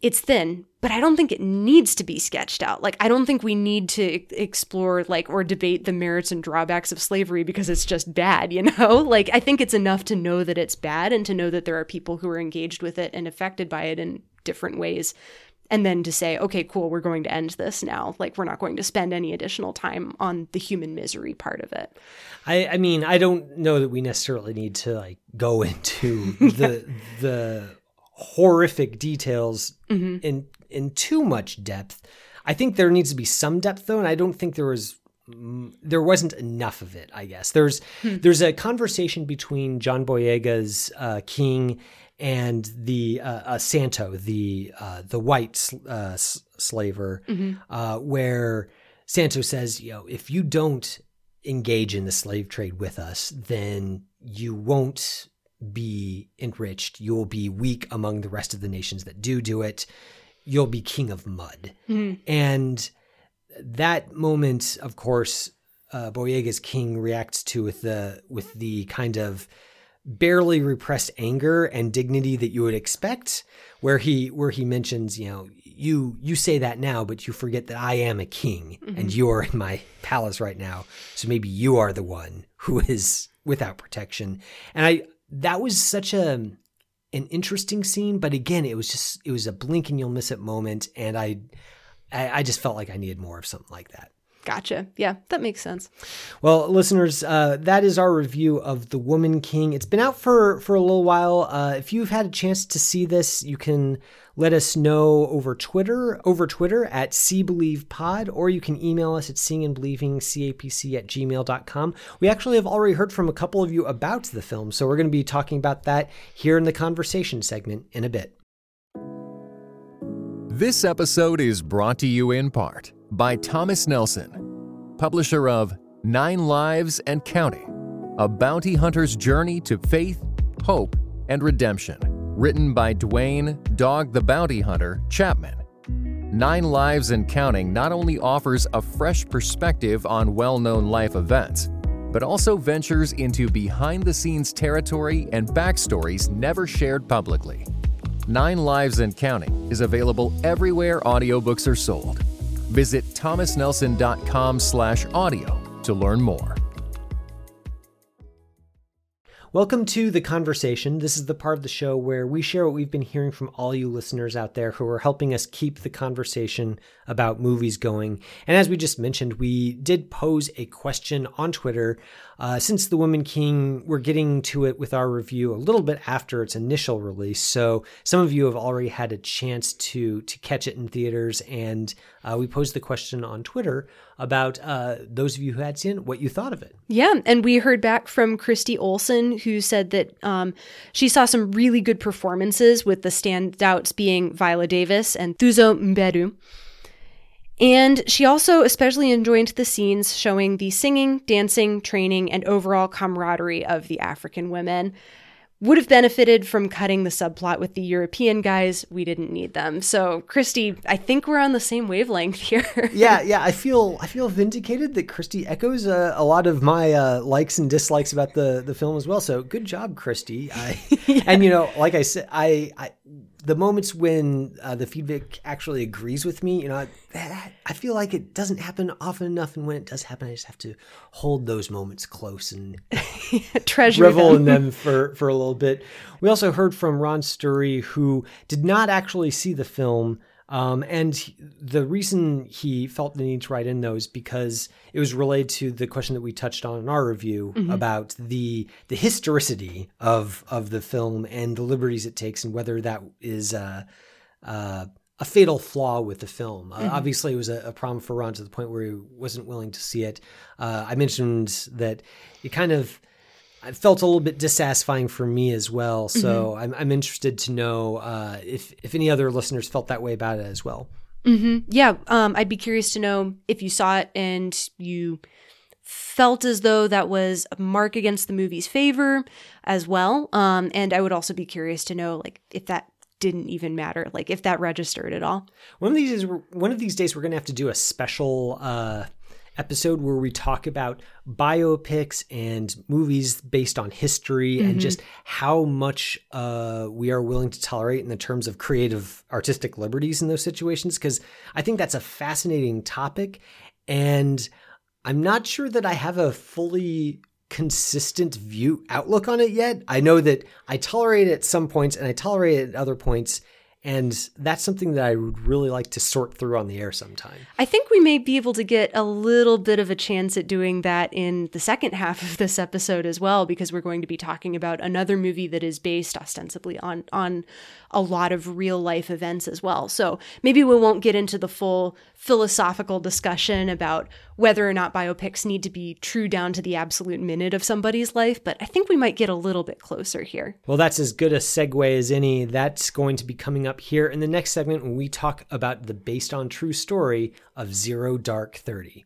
it's thin, but I don't think it needs to be sketched out. Like I don't think we need to explore like or debate the merits and drawbacks of slavery because it's just bad, you know? Like I think it's enough to know that it's bad and to know that there are people who are engaged with it and affected by it in different ways. And then to say, okay, cool, we're going to end this now. Like we're not going to spend any additional time on the human misery part of it. I, I mean, I don't know that we necessarily need to like go into the the horrific details in in too much depth. I think there needs to be some depth though, and I don't think there was there wasn't enough of it. I guess there's there's a conversation between John Boyega's uh, king and the uh, uh, Santo, the uh, the white sl- uh, s- slaver, uh, where Santo says, you know, if you don't engage in the slave trade with us, then you won't be enriched. You'll be weak among the rest of the nations that do do it. You'll be king of mud. And that moment, of course, uh, Boyega's king reacts to with the with the kind of barely repressed anger and dignity that you would expect where he where he mentions you know you you say that now but you forget that I am a king and you're in my palace right now so maybe you are the one who is without protection and I that was such a an interesting scene but again it was just it was a blink and you'll miss it moment. And I I, I just felt like I needed more of something like that Gotcha. Yeah, that makes sense. well, listeners, uh, that is our review of The Woman King. It's been out for, for a little while. Uh, if you've had a chance to see this, you can let us know over Twitter, over Twitter at See Believe Pod, or you can email us at seeing and believing capc at gmail.com. We actually have already heard from a couple of you about the film, so we're going to be talking about that here in the conversation segment in a bit. This episode is brought to you in part by Thomas Nelson, publisher of Nine Lives and Counting A Bounty Hunter's Journey to Faith, Hope, and Redemption, written by Duane Dog the Bounty Hunter Chapman. Nine Lives and Counting not only offers a fresh perspective on well known life events, but also ventures into behind the scenes territory and backstories never shared publicly. Nine Lives and Counting is available everywhere audiobooks are sold. Visit thomasnelson.com slash audio to learn more. Welcome to The Conversation. This is the part of the show where we share what we've been hearing from all you listeners out there who are helping us keep the conversation about movies going. And as we just mentioned, we did pose a question on Twitter. Uh, since The Woman King, we're getting to it with our review a little bit after its initial release. So some of you have already had a chance to, to catch it in theaters. And uh, we posed the question on Twitter about uh, those of you who had seen it, what you thought of it. Yeah, and we heard back from Christy Olson, who said that um, she saw some really good performances, with the standouts being Viola Davis and Thuso Mbedu. And she also especially enjoyed the scenes showing the singing, dancing, training, and overall camaraderie of the African women. Would have benefited from cutting the subplot with the European guys. We didn't need them. So, Christy, I think we're on the same wavelength here. yeah, yeah. I feel I feel vindicated that Christy echoes uh, a lot of my uh, likes and dislikes about the the film as well. So good job, Christy. I, And you know, like I said, I, I the moments when uh, the feedback actually agrees with me, you know, that, I feel like it doesn't happen often enough, and when it does happen, I just have to hold those moments close and Treasure revel them. in them for for a little bit. We also heard from Ron Sturry, who did not actually see the film. Um, and the reason he felt the need to write in those because it was related to the question that we touched on in our review about the the historicity of of the film and the liberties it takes and whether that is uh, uh, a fatal flaw with the film. Uh, obviously, it was a, a problem for Ron to the point where he wasn't willing to see it. Uh, I mentioned that it kind of it felt a little bit dissatisfying for me as well. So I'm, I'm interested to know uh, if if any other listeners felt that way about it as well. Yeah, um, I'd be curious to know if you saw it and you felt as though that was a mark against the movie's favor as well. Um, and I would also be curious to know, like, if that didn't even matter, like if that registered at all. One of these is one of these days we're going to have to do a special uh, episode where we talk about biopics and movies based on history and just how much uh, we are willing to tolerate in the terms of creative artistic liberties in those situations because I think that's a fascinating topic and I'm not sure that I have a fully consistent view outlook on it yet. I know that I tolerate it at some points and I tolerate it at other points. And that's something that I would really like to sort through on the air sometime. I think we may be able to get a little bit of a chance at doing that in the second half of this episode as well, because we're going to be talking about another movie that is based ostensibly on on a lot of real life events as well. So maybe we won't get into the full philosophical discussion about whether or not biopics need to be true down to the absolute minute of somebody's life, but I think we might get a little bit closer here. Well, that's as good a segue as any. That's going to be coming up here in the next segment we talk about the based on true story of Zero Dark 30.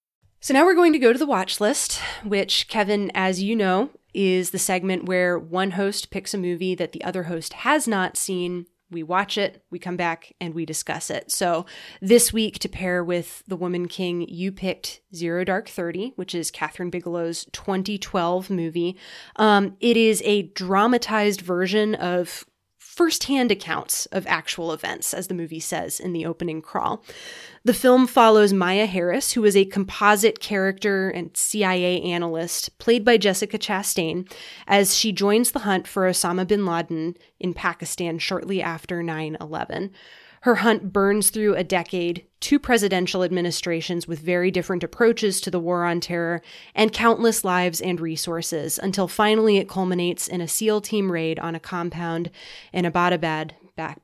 So now we're going to go to the watch list, which, Kevin, as you know, is the segment where one host picks a movie that the other host has not seen. We watch it, we come back, and we discuss it. So this week, to pair with The Woman King, you picked Zero Dark Thirty, which is Kathryn Bigelow's 2012 movie. Um, it is a dramatized version of firsthand accounts of actual events, as the movie says in the opening crawl. The film follows Maya Harris, who is a composite character and CIA analyst, played by Jessica Chastain, as she joins the hunt for Osama bin Laden in Pakistan shortly after 9 11. Her hunt burns through a decade, two presidential administrations with very different approaches to the war on terror, and countless lives and resources, until finally it culminates in a SEAL team raid on a compound in Abbottabad,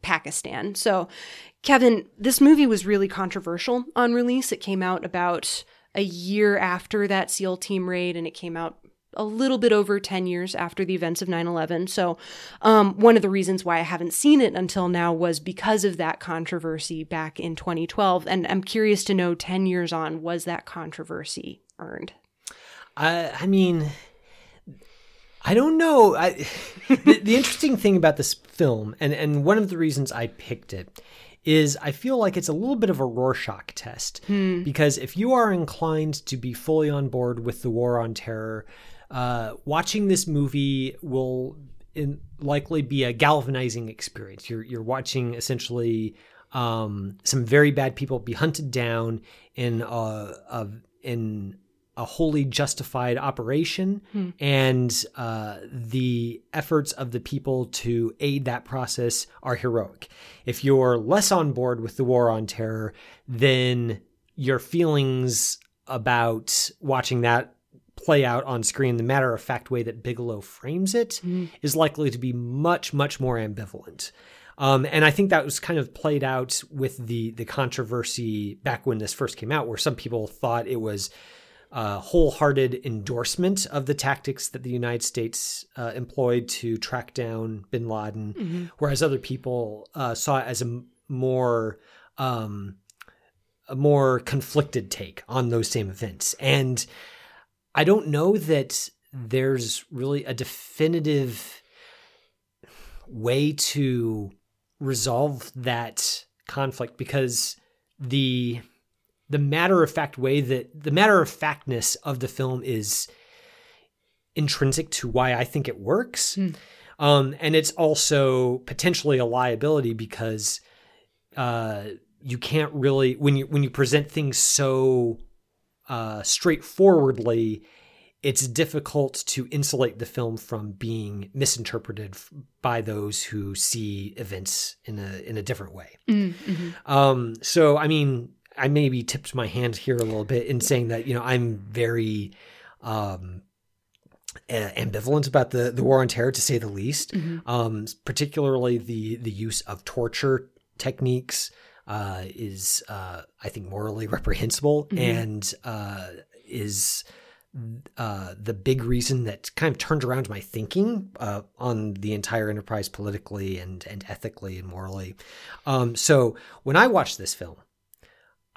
Pakistan. So, Kevin, this movie was really controversial on release. It came out about a year after that SEAL team raid, and it came out a little bit over 10 years after the events of 9 11. So, um, one of the reasons why I haven't seen it until now was because of that controversy back in 2012. And I'm curious to know 10 years on, was that controversy earned? I, I mean, I don't know. I, the, the interesting thing about this film, and, and one of the reasons I picked it, is I feel like it's a little bit of a Rorschach test. Because if you are inclined to be fully on board with the war on terror, uh, watching this movie will in, likely be a galvanizing experience. You're you're watching essentially um, some very bad people be hunted down in a, a in a wholly justified operation, and uh, the efforts of the people to aid that process are heroic. If you're less on board with the war on terror, then your feelings about watching that play out on screen, the matter of fact way that Bigelow frames it, is likely to be much, much more ambivalent. Um, and I think that was kind of played out with the the controversy back when this first came out, where some people thought it was a wholehearted endorsement of the tactics that the United States uh, employed to track down Bin Laden, whereas other people uh, saw it as a more um, a more conflicted take on those same events. And I don't know that there's really a definitive way to resolve that conflict because the the matter of fact way that the matter of factness of the film is intrinsic to why I think it works. Um, and it's also potentially a liability because uh, you can't really when you when you present things so uh, straightforwardly, it's difficult to insulate the film from being misinterpreted f- by those who see events in a in a different way. Um, so, I mean, I maybe tipped my hand here a little bit in saying that you know I'm very um, ambivalent about the the war on terror, to say the least. Um, particularly the the use of torture techniques uh, is, uh, I think, morally reprehensible and uh, is uh, the big reason that kind of turned around my thinking uh, on the entire enterprise politically and and ethically and morally. Um, so when I watched this film,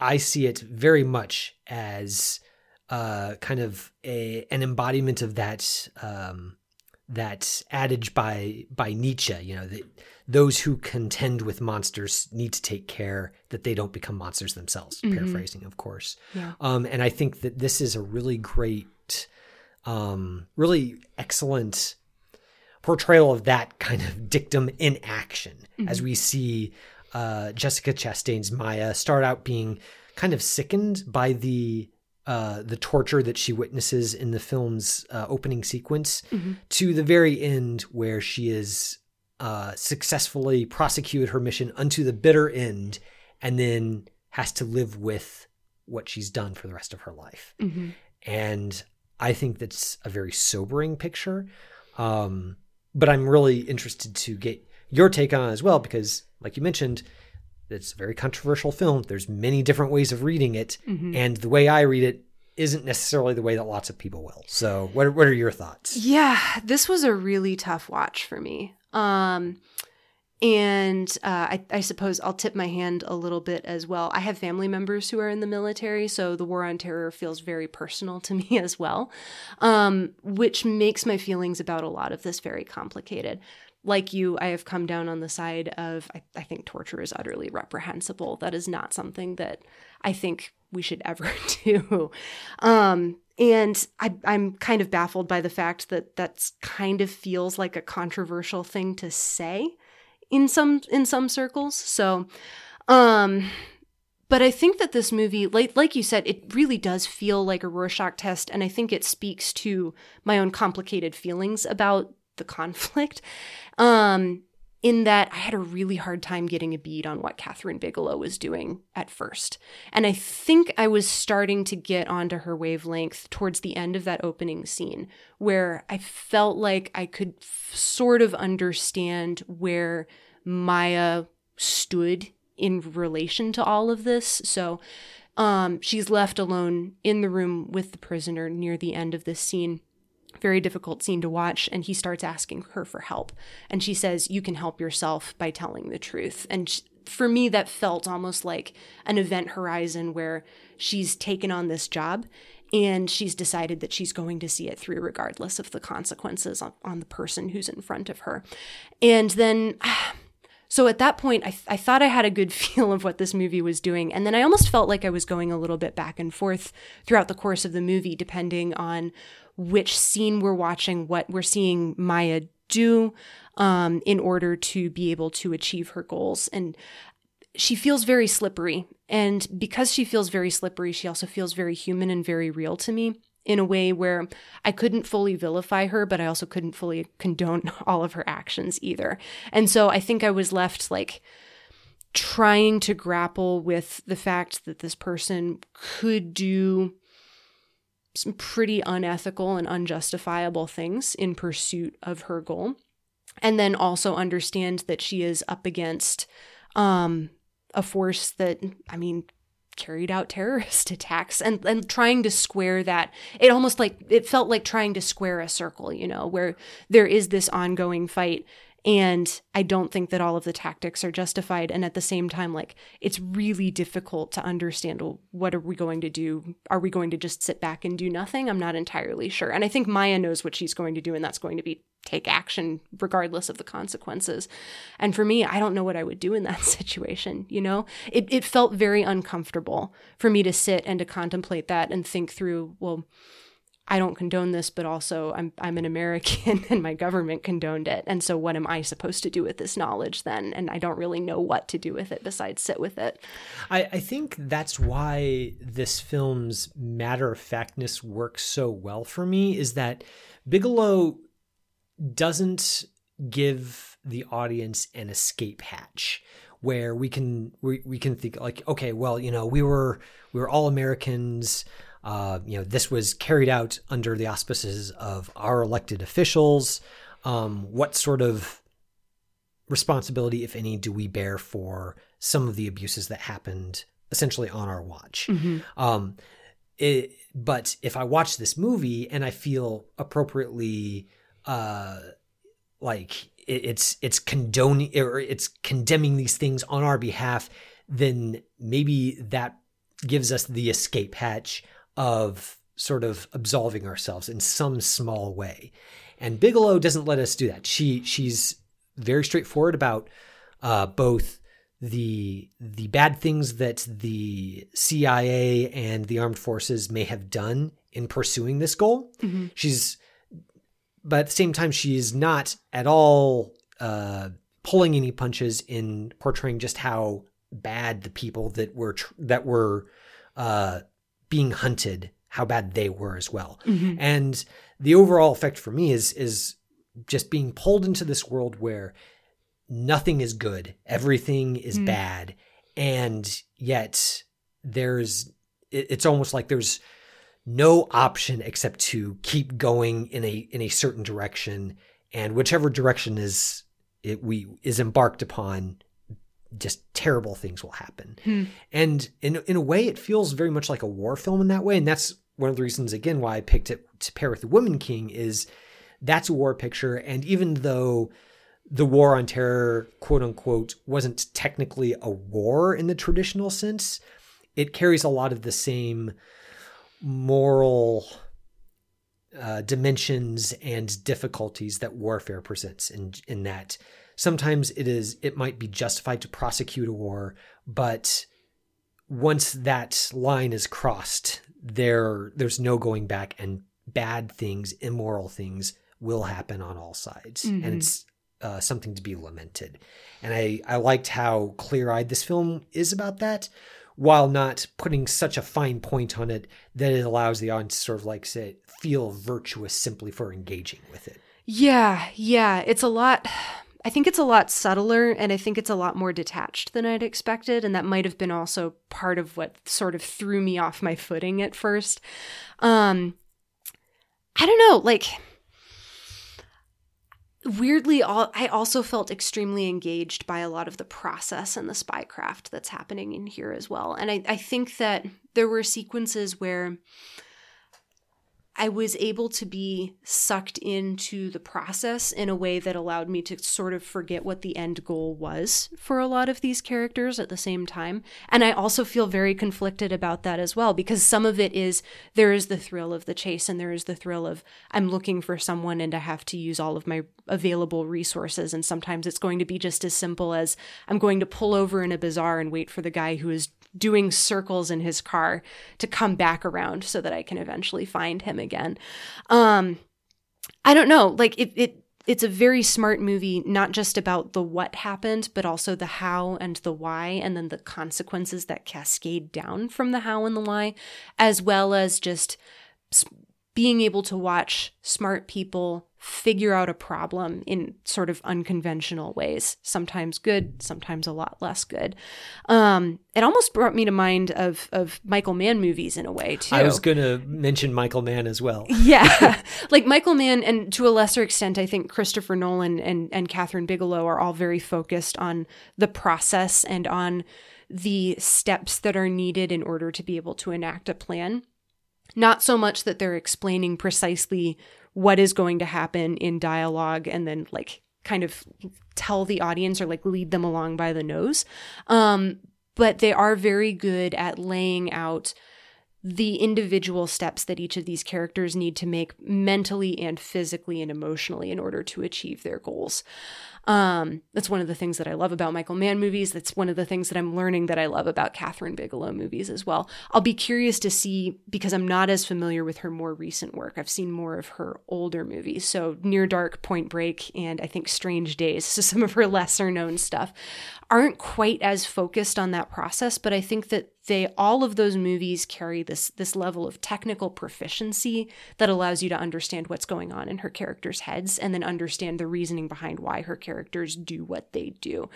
I see it very much as uh, kind of a an embodiment of that um, that adage by by Nietzsche. You know that those who contend with monsters need to take care that they don't become monsters themselves. Paraphrasing, of course. Um, and I think that this is a really great, um, really excellent portrayal of that kind of dictum in action as we see uh, Jessica Chastain's Maya start out being kind of sickened by the uh, the torture that she witnesses in the film's uh, opening sequence to the very end where she is uh, successfully prosecuted her mission unto the bitter end and then has to live with what she's done for the rest of her life. And I think that's a very sobering picture. Um, but I'm really interested to get your take on it as well because, like you mentioned, it's a very controversial film. There's many different ways of reading it, and the way I read it isn't necessarily the way that lots of people will. So, what are, what are your thoughts? Yeah, this was a really tough watch for me. Um, and uh, I, I suppose I'll tip my hand a little bit as well. I have family members who are in the military, so the war on terror feels very personal to me as well, um, which makes my feelings about a lot of this very complicated. Like you, I have come down on the side of I, I think torture is utterly reprehensible. That is not something that I think we should ever do. Um, and I, I'm kind of baffled by the fact that that's kind of feels like a controversial thing to say in some in some circles. So, um, but I think that this movie, like like you said, it really does feel like a Rorschach test, and I think it speaks to my own complicated feelings about the conflict. Um, in that I had a really hard time getting a bead on what Kathryn Bigelow was doing at first. And I think I was starting to get onto her wavelength towards the end of that opening scene, where I felt like I could f- sort of understand where Maya stood in relation to all of this. So um, she's left alone in the room with the prisoner near the end of this scene very difficult scene to watch and he starts asking her for help. And she says you can help yourself by telling the truth. And for me that felt almost like an event horizon where she's taken on this job and she's decided that she's going to see it through regardless of the consequences on, on the person who's in front of her. And then so at that point I, th- I thought i had a good feel of what this movie was doing and then i almost felt like i was going a little bit back and forth throughout the course of the movie depending on which scene we're watching, what we're seeing Maya do um, in order to be able to achieve her goals. And she feels very slippery. And because she feels very slippery, she also feels very human and very real to me in a way where I couldn't fully vilify her, but I also couldn't fully condone all of her actions either. And so I think I was left like trying to grapple with the fact that this person could do some pretty unethical and unjustifiable things in pursuit of her goal. And then also understand that she is up against um, a force that, I mean, carried out terrorist attacks and, and trying to square that. It almost like, it felt like trying to square a circle, you know, where there is this ongoing fight and I don't think that all of the tactics are justified. And at the same time, like it's really difficult to understand well, what are we going to do? Are we going to just sit back and do nothing? I'm not entirely sure. And I think Maya knows what she's going to do, and that's going to be take action regardless of the consequences. And for me, I don't know what I would do in that situation. You know, it, it felt very uncomfortable for me to sit and to contemplate that and think through, well, I don't condone this, but also I'm I'm an American and my government condoned it. And so what am I supposed to do with this knowledge then? And I don't really know what to do with it besides sit with it. I, I think that's why this film's matter of factness works so well for me is that Bigelow doesn't give the audience an escape hatch where we can we, we can think like okay well you know we were we were all Americans uh, you know, this was carried out under the auspices of our elected officials. Um, what sort of responsibility, if any, do we bear for some of the abuses that happened essentially on our watch? Um, it, but if I watch this movie and I feel appropriately, uh, like it, it's it's condoning or it's condemning these things on our behalf, then maybe that gives us the escape hatch of sort of absolving ourselves in some small way. And Bigelow doesn't let us do that. She she's very straightforward about uh, both the the bad things that the CIA and the armed forces may have done in pursuing this goal. She's but at the same time she's not at all uh, pulling any punches in portraying just how bad the people that were tr- that were uh, being hunted how bad they were as well. Mm-hmm. And the overall effect for me is is just being pulled into this world where nothing is good everything is mm. bad and yet there's it, it's almost like there's no option except to keep going in a in a certain direction, and whichever direction is it we is embarked upon, just terrible things will happen. And in in a way, it feels very much like a war film in that way, and that's one of the reasons again why I picked it to pair with the Woman King is that's a war picture, and even though the war on terror, quote unquote, wasn't technically a war in the traditional sense, it carries a lot of the same moral uh, dimensions and difficulties that warfare presents in in that sometimes it is it might be justified to prosecute a war but once that line is crossed there there's no going back and bad things immoral things will happen on all sides and it's uh, something to be lamented and i i liked how clear-eyed this film is about that while not putting such a fine point on it that it allows the audience to sort of like say feel virtuous simply for engaging with it. Yeah, yeah. It's a lot. I think it's a lot subtler and I think it's a lot more detached than I'd expected. And that might have been also part of what sort of threw me off my footing at first. Um, I don't know, like weirdly all I also felt extremely engaged by a lot of the process and the spycraft that's happening in here as well. And I, I think that there were sequences where I was able to be sucked into the process in a way that allowed me to sort of forget what the end goal was for a lot of these characters at the same time. And I also feel very conflicted about that as well because some of it is there is the thrill of the chase and there is the thrill of I'm looking for someone and I have to use all of my available resources. And sometimes it's going to be just as simple as I'm going to pull over in a bazaar and wait for the guy who is doing circles in his car to come back around so that I can eventually find him again. Um I don't know, like it it it's a very smart movie not just about the what happened but also the how and the why and then the consequences that cascade down from the how and the why as well as just being able to watch smart people figure out a problem in sort of unconventional ways sometimes good sometimes a lot less good. Um it almost brought me to mind of of michael mann movies in a way too. I was going to mention Michael Mann as well. yeah. Like michael mann and to a lesser extent i think christopher nolan and and kathryn bigelow are all very focused on the process and on the steps that are needed in order to be able to enact a plan not so much that they're explaining precisely what is going to happen in dialogue and then like kind of tell the audience or like lead them along by the nose um but they are very good at laying out the individual steps that each of these characters need to make mentally and physically and emotionally in order to achieve their goals. Um, that's one of the things that I love about Michael Mann movies. That's one of the things that I'm learning that I love about Kathryn Bigelow movies as well. I'll be curious to see because I'm not as familiar with her more recent work. I've seen more of her older movies. So Near Dark, Point Break, and I think Strange Days, so some of her lesser known stuff, aren't quite as focused on that process, but I think that they all of those movies carry this this level of technical proficiency that allows you to understand what's going on in her characters' heads and then understand the reasoning behind why her characters do what they do.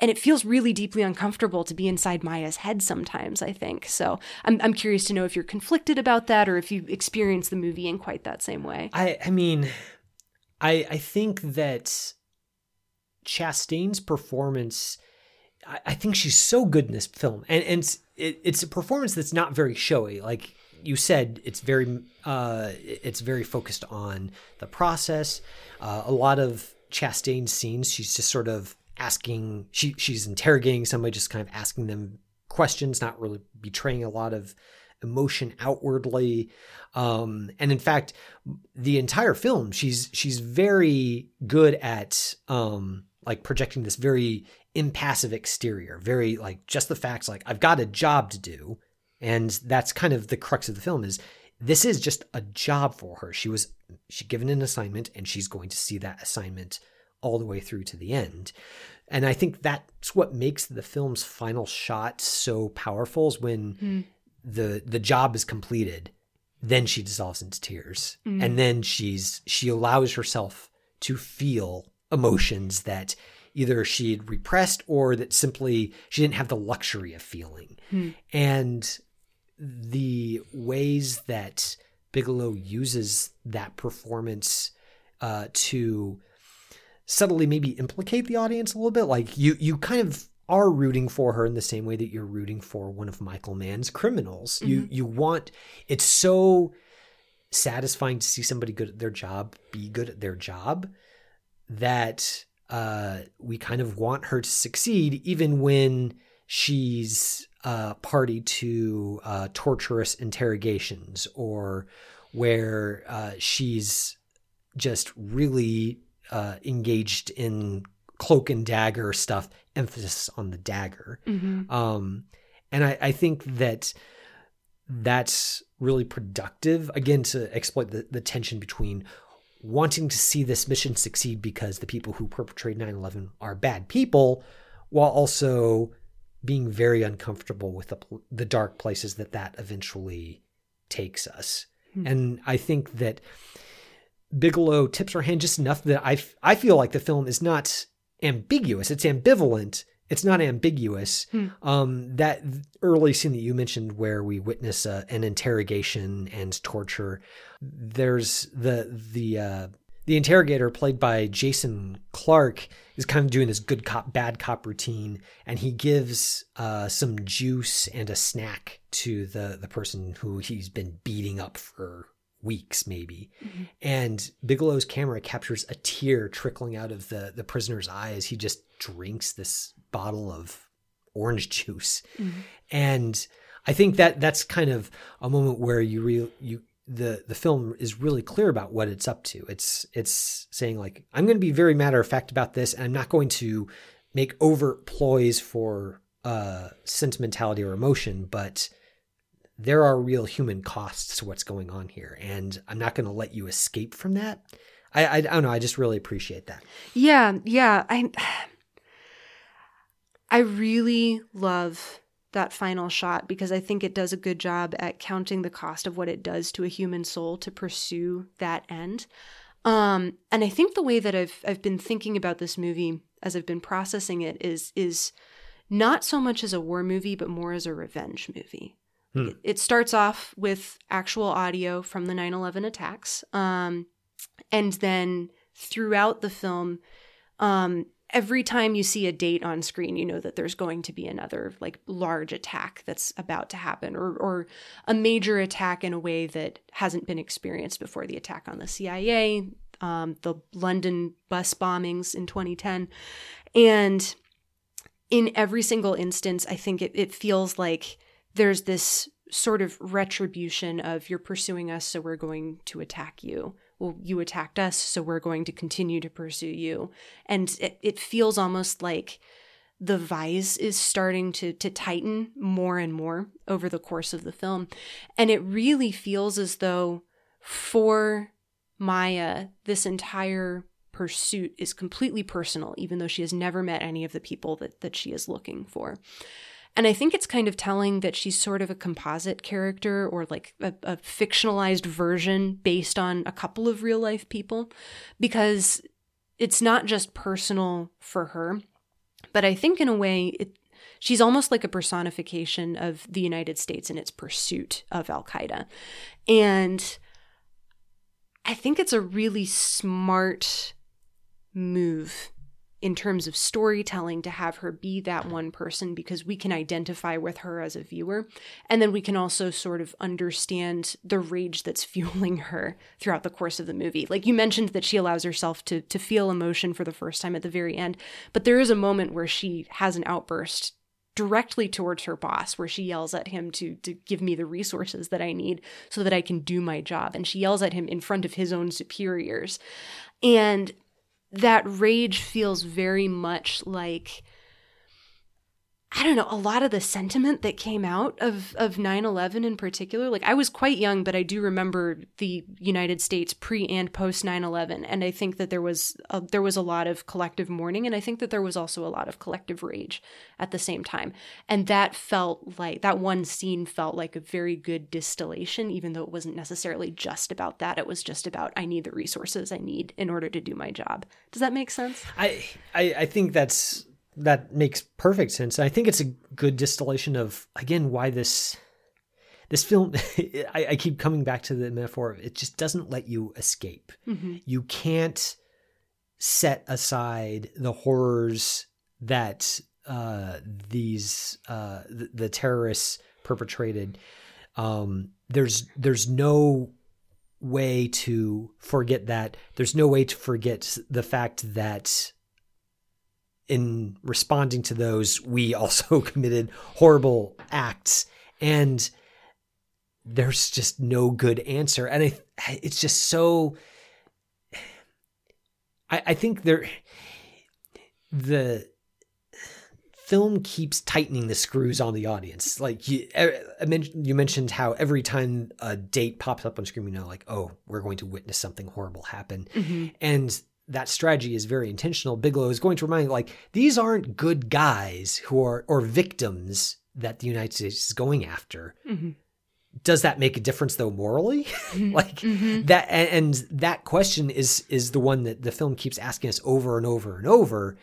And it feels really deeply uncomfortable to be inside Maya's head sometimes, I think. So I'm, I'm curious to know if you're conflicted about that or if you experience the movie in quite that same way. I I mean, I I think that Chastain's performance. I, I think she's so good in this film, and and it's, it, it's a performance that's not very showy. Like you said, it's very uh, it's very focused on the process. Uh, a lot of Chastain's scenes, she's just sort of asking. She she's interrogating somebody, just kind of asking them questions, not really betraying a lot of emotion outwardly um and in fact the entire film she's she's very good at um like projecting this very impassive exterior very like just the facts like i've got a job to do and that's kind of the crux of the film is this is just a job for her. She was she given an assignment and she's going to see that assignment all the way through to the end. And i think that's what makes the film's final shot so powerful is when hmm. the the job is completed then she dissolves into tears. Hmm. And then she's she allows herself to feel emotions that either she had repressed or that simply she didn't have the luxury of feeling. Hmm. And the ways that Bigelow uses that performance uh, to subtly maybe implicate the audience a little bit. Like you, you kind of are rooting for her in the same way that you're rooting for one of Michael Mann's criminals. You you want it's so satisfying to see somebody good at their job be good at their job that uh, we kind of want her to succeed even when she's uh, party to uh, torturous interrogations or where uh, she's just really uh, engaged in cloak and dagger stuff, emphasis on the dagger. Um, and I, I think that that's really productive, again, to exploit the, the tension between wanting to see this mission succeed because the people who perpetrate 9 11 are bad people, while also being very uncomfortable with the, the dark places that that eventually takes us. And I think that Bigelow tips her hand just enough that I, f- I feel like the film is not ambiguous. It's ambivalent. It's not ambiguous. Um, that early scene that you mentioned where we witness uh, an interrogation and torture, there's the the uh, the interrogator played by Jason Clarke is kind of doing this good cop bad cop routine, and he gives uh, some juice and a snack to the the person who he's been beating up for weeks maybe. And bigelow's camera captures a tear trickling out of the the prisoner's eye as he just drinks this bottle of orange juice. And i think that that's kind of a moment where you real you the the film is really clear about what it's up to it's it's saying like i'm going to be very matter of fact about this and i'm not going to make overt ploys for uh sentimentality or emotion but there are real human costs to what's going on here and i'm not going to let you escape from that I, I i don't know i just really appreciate that Yeah, yeah. I I really love that final shot because I think it does a good job at counting the cost of what it does to a human soul to pursue that end. Um, and I think the way that I've I've been thinking about this movie as I've been processing it is is not so much as a war movie, but more as a revenge movie. It, it starts off with actual audio from the 9 11 attacks. Um, and then throughout the film, um, every time you see a date on screen, you know that there's going to be another like large attack that's about to happen, or or a major attack in a way that hasn't been experienced before. The attack on the CIA, um, the London bus bombings in 2010, and in every single instance, I think it, it feels like there's this sort of retribution of you're pursuing us, so we're going to attack you. Well, you attacked us, so we're going to continue to pursue you. And it, it feels almost like the vise is starting to to tighten more and more over the course of the film. And it really feels as though for Maya, this entire pursuit is completely personal, even though she has never met any of the people that, that she is looking for. And I think it's kind of telling that she's sort of a composite character or like a, a fictionalized version based on a couple of real life people because it's not just personal for her, but I think in a way it, she's almost like a personification of the United States in its pursuit of Al Qaeda. And I think it's a really smart move in terms of storytelling to have her be that one person because we can identify with her as a viewer. And then we can also sort of understand the rage that's fueling her throughout the course of the movie. Like you mentioned that she allows herself to to feel emotion for the first time at the very end, but there is a moment where she has an outburst directly towards her boss where she yells at him to to give me the resources that I need so that I can do my job and she yells at him in front of his own superiors and that rage feels very much like I don't know, a lot of the sentiment that came out of of 9/11 in particular. Like I was quite young, but I do remember the United States pre and post 9/11, and I think that there was a, there was a lot of collective mourning, and I think that there was also a lot of collective rage at the same time. And that felt like that one scene felt like a very good distillation, even though it wasn't necessarily just about that. It was just about I need the resources I need in order to do my job. Does that make sense? I, I I think that's that makes perfect sense. I think it's a good distillation of again why this this film, I, I keep coming back to the metaphor. It just doesn't let you escape. You can't set aside the horrors that uh, these uh, the, the terrorists perpetrated. Um, there's there's no way to forget that. There's no way to forget the fact that in responding to those, we also committed horrible acts, and there's just no good answer. And I, it's just so. I, I think there, the film keeps tightening the screws on the audience. Like you, I mentioned, you mentioned how every time a date pops up on screen, you know, like, oh, we're going to witness something horrible happen, mm-hmm. and that strategy is very intentional. Bigelow is going to remind you, like, these aren't good guys who are or victims that the United States is going after. Mm-hmm. Does that make a difference though morally? Mm-hmm. like mm-hmm. that and, and that question is is the one that the film keeps asking us over and over and over.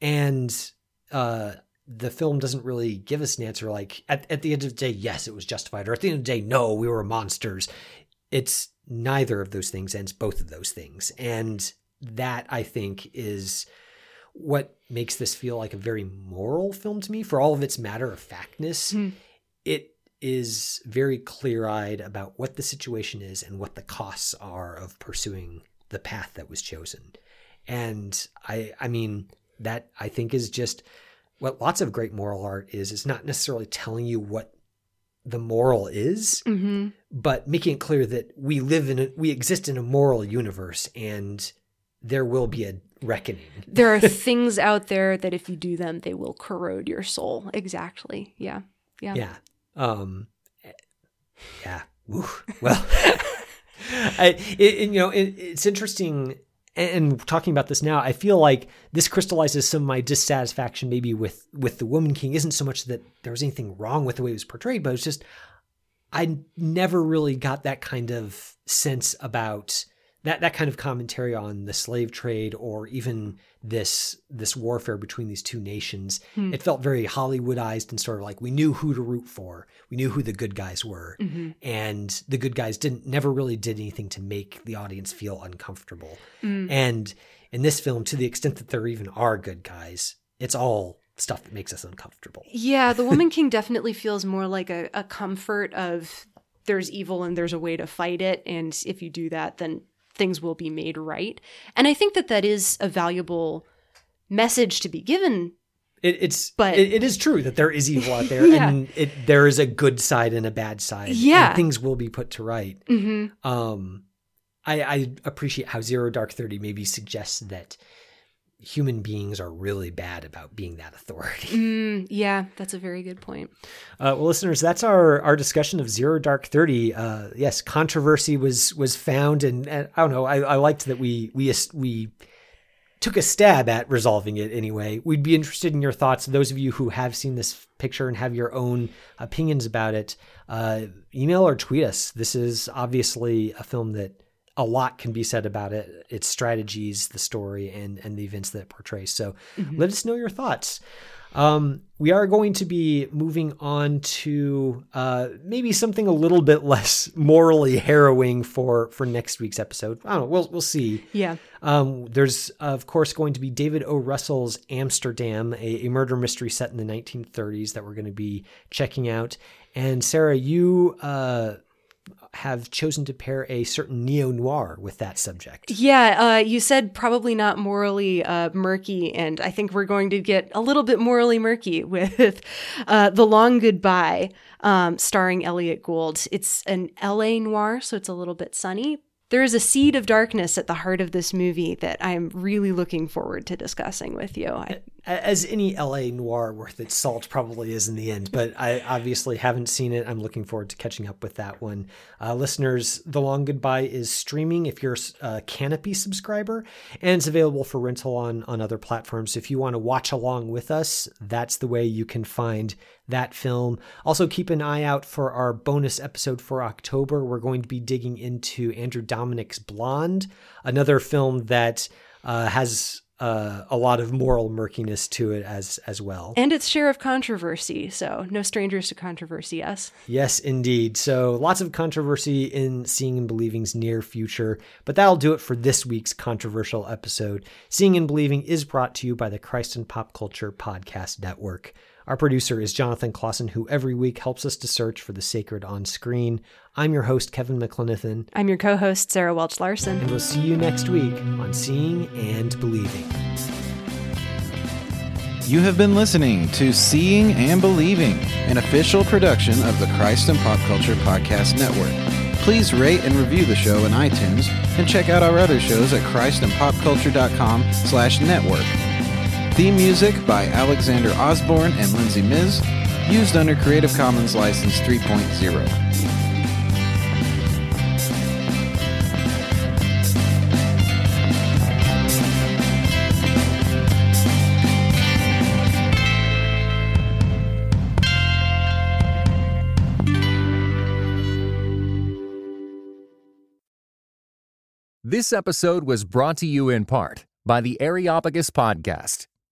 And uh the film doesn't really give us an answer like at, at the end of the day, yes, it was justified, or at the end of the day, no, we were monsters. It's neither of those things and it's both of those things. And that I think is what makes this feel like a very moral film to me for all of its matter of factness. Hmm. It is very clear eyed about what the situation is and what the costs are of pursuing the path that was chosen. And I I mean that I think is just what lots of great moral art is. It's not necessarily telling you what the moral is, mm-hmm. but making it clear that we live in a, we exist in a moral universe and there will be a reckoning. There are things out there that if you do them, they will corrode your soul. Exactly. Yeah. Yeah. Yeah. Um yeah. Woo. Well, I, it, it- you know, it, it's interesting. And talking about this now, I feel like this crystallizes some of my dissatisfaction maybe with with the Woman King. Isn't so much that there was anything wrong with the way it was portrayed, but it's just I never really got that kind of sense about that that kind of commentary on the slave trade or even this this warfare between these two nations. Hmm. It felt very Hollywoodized and sort of like we knew who to root for. We knew who the good guys were. Mm-hmm. And the good guys didn't never really did anything to make the audience feel uncomfortable. Mm. And in this film, to the extent that there even are good guys, it's all stuff that makes us uncomfortable. Yeah, the Woman King definitely feels more like a, a comfort of there's evil and there's a way to fight it. And if you do that, then things will be made right. And I think that that is a valuable message to be given. It, it's But- it, it is true that there is evil out there, Yeah. and it, there is a good side and a bad side. and Yeah. things will be put to right. hmm Um, I, I appreciate how Zero Dark Thirty maybe suggests that human beings are really bad about being that authority. Mm, yeah, that's a very good point. Uh, well, listeners, that's our our discussion of Zero Dark Thirty. Uh, yes, controversy was was found, and, and I don't know. I, I liked that we we we took a stab at resolving it anyway. We'd be interested in your thoughts. Those of you who have seen this picture and have your own opinions about it, uh, email or tweet us. This is obviously a film that a lot can be said about it, its strategies, the story, and and the events that it portrays. So let us know your thoughts. Um, we are going to be moving on to uh, maybe something a little bit less morally harrowing for for next week's episode. I don't know. We'll we'll see. Yeah. Um, there's of course going to be David O. Russell's Amsterdam, a, a murder mystery set in the 1930s that we're going to be checking out. And Sarah, you uh, have chosen to pair a certain neo noir with that subject. Yeah, uh, you said probably not morally uh, murky, and I think we're going to get a little bit morally murky with uh, The Long Goodbye, um, starring Elliott Gould. It's an LA noir, so it's a little bit sunny. There is a seed of darkness at the heart of this movie that I'm really looking forward to discussing with you. I, as any LA noir worth its salt probably is in the end, but I obviously haven't seen it. I'm looking forward to catching up with that one. Uh, listeners, The Long Goodbye is streaming if you're a Kanopy subscriber, and it's available for rental on, on other platforms. If you want to watch along with us, that's the way you can find that film. Also, keep an eye out for our bonus episode for October. We're going to be digging into Andrew Dominik's Blonde, another film that uh, has uh, a lot of moral murkiness to it as as well. And its share of controversy, so no strangers to controversy, yes. Yes, indeed. So lots of controversy in Seeing and Believing's near future, but that'll do it for this week's controversial episode. Seeing and Believing is brought to you by the Christ and Pop Culture Podcast Network. Our producer is Jonathan Clausen, who every week helps us to search for the sacred on screen. I'm your host, Kevin McLenithan, I'm your co host, Sarah Welch Larson. and we'll see you next week on Seeing and Believing. You have been listening to Seeing and Believing, an official production of the Christ and Pop Culture Podcast Network. Please rate and review the show in iTunes and check out our other shows at christandpopculture.com slash network. Theme music by Alexander Osborne and Lindsay Miz, used under Creative Commons License 3.0. This episode was brought to you in part by the Areopagus Podcast,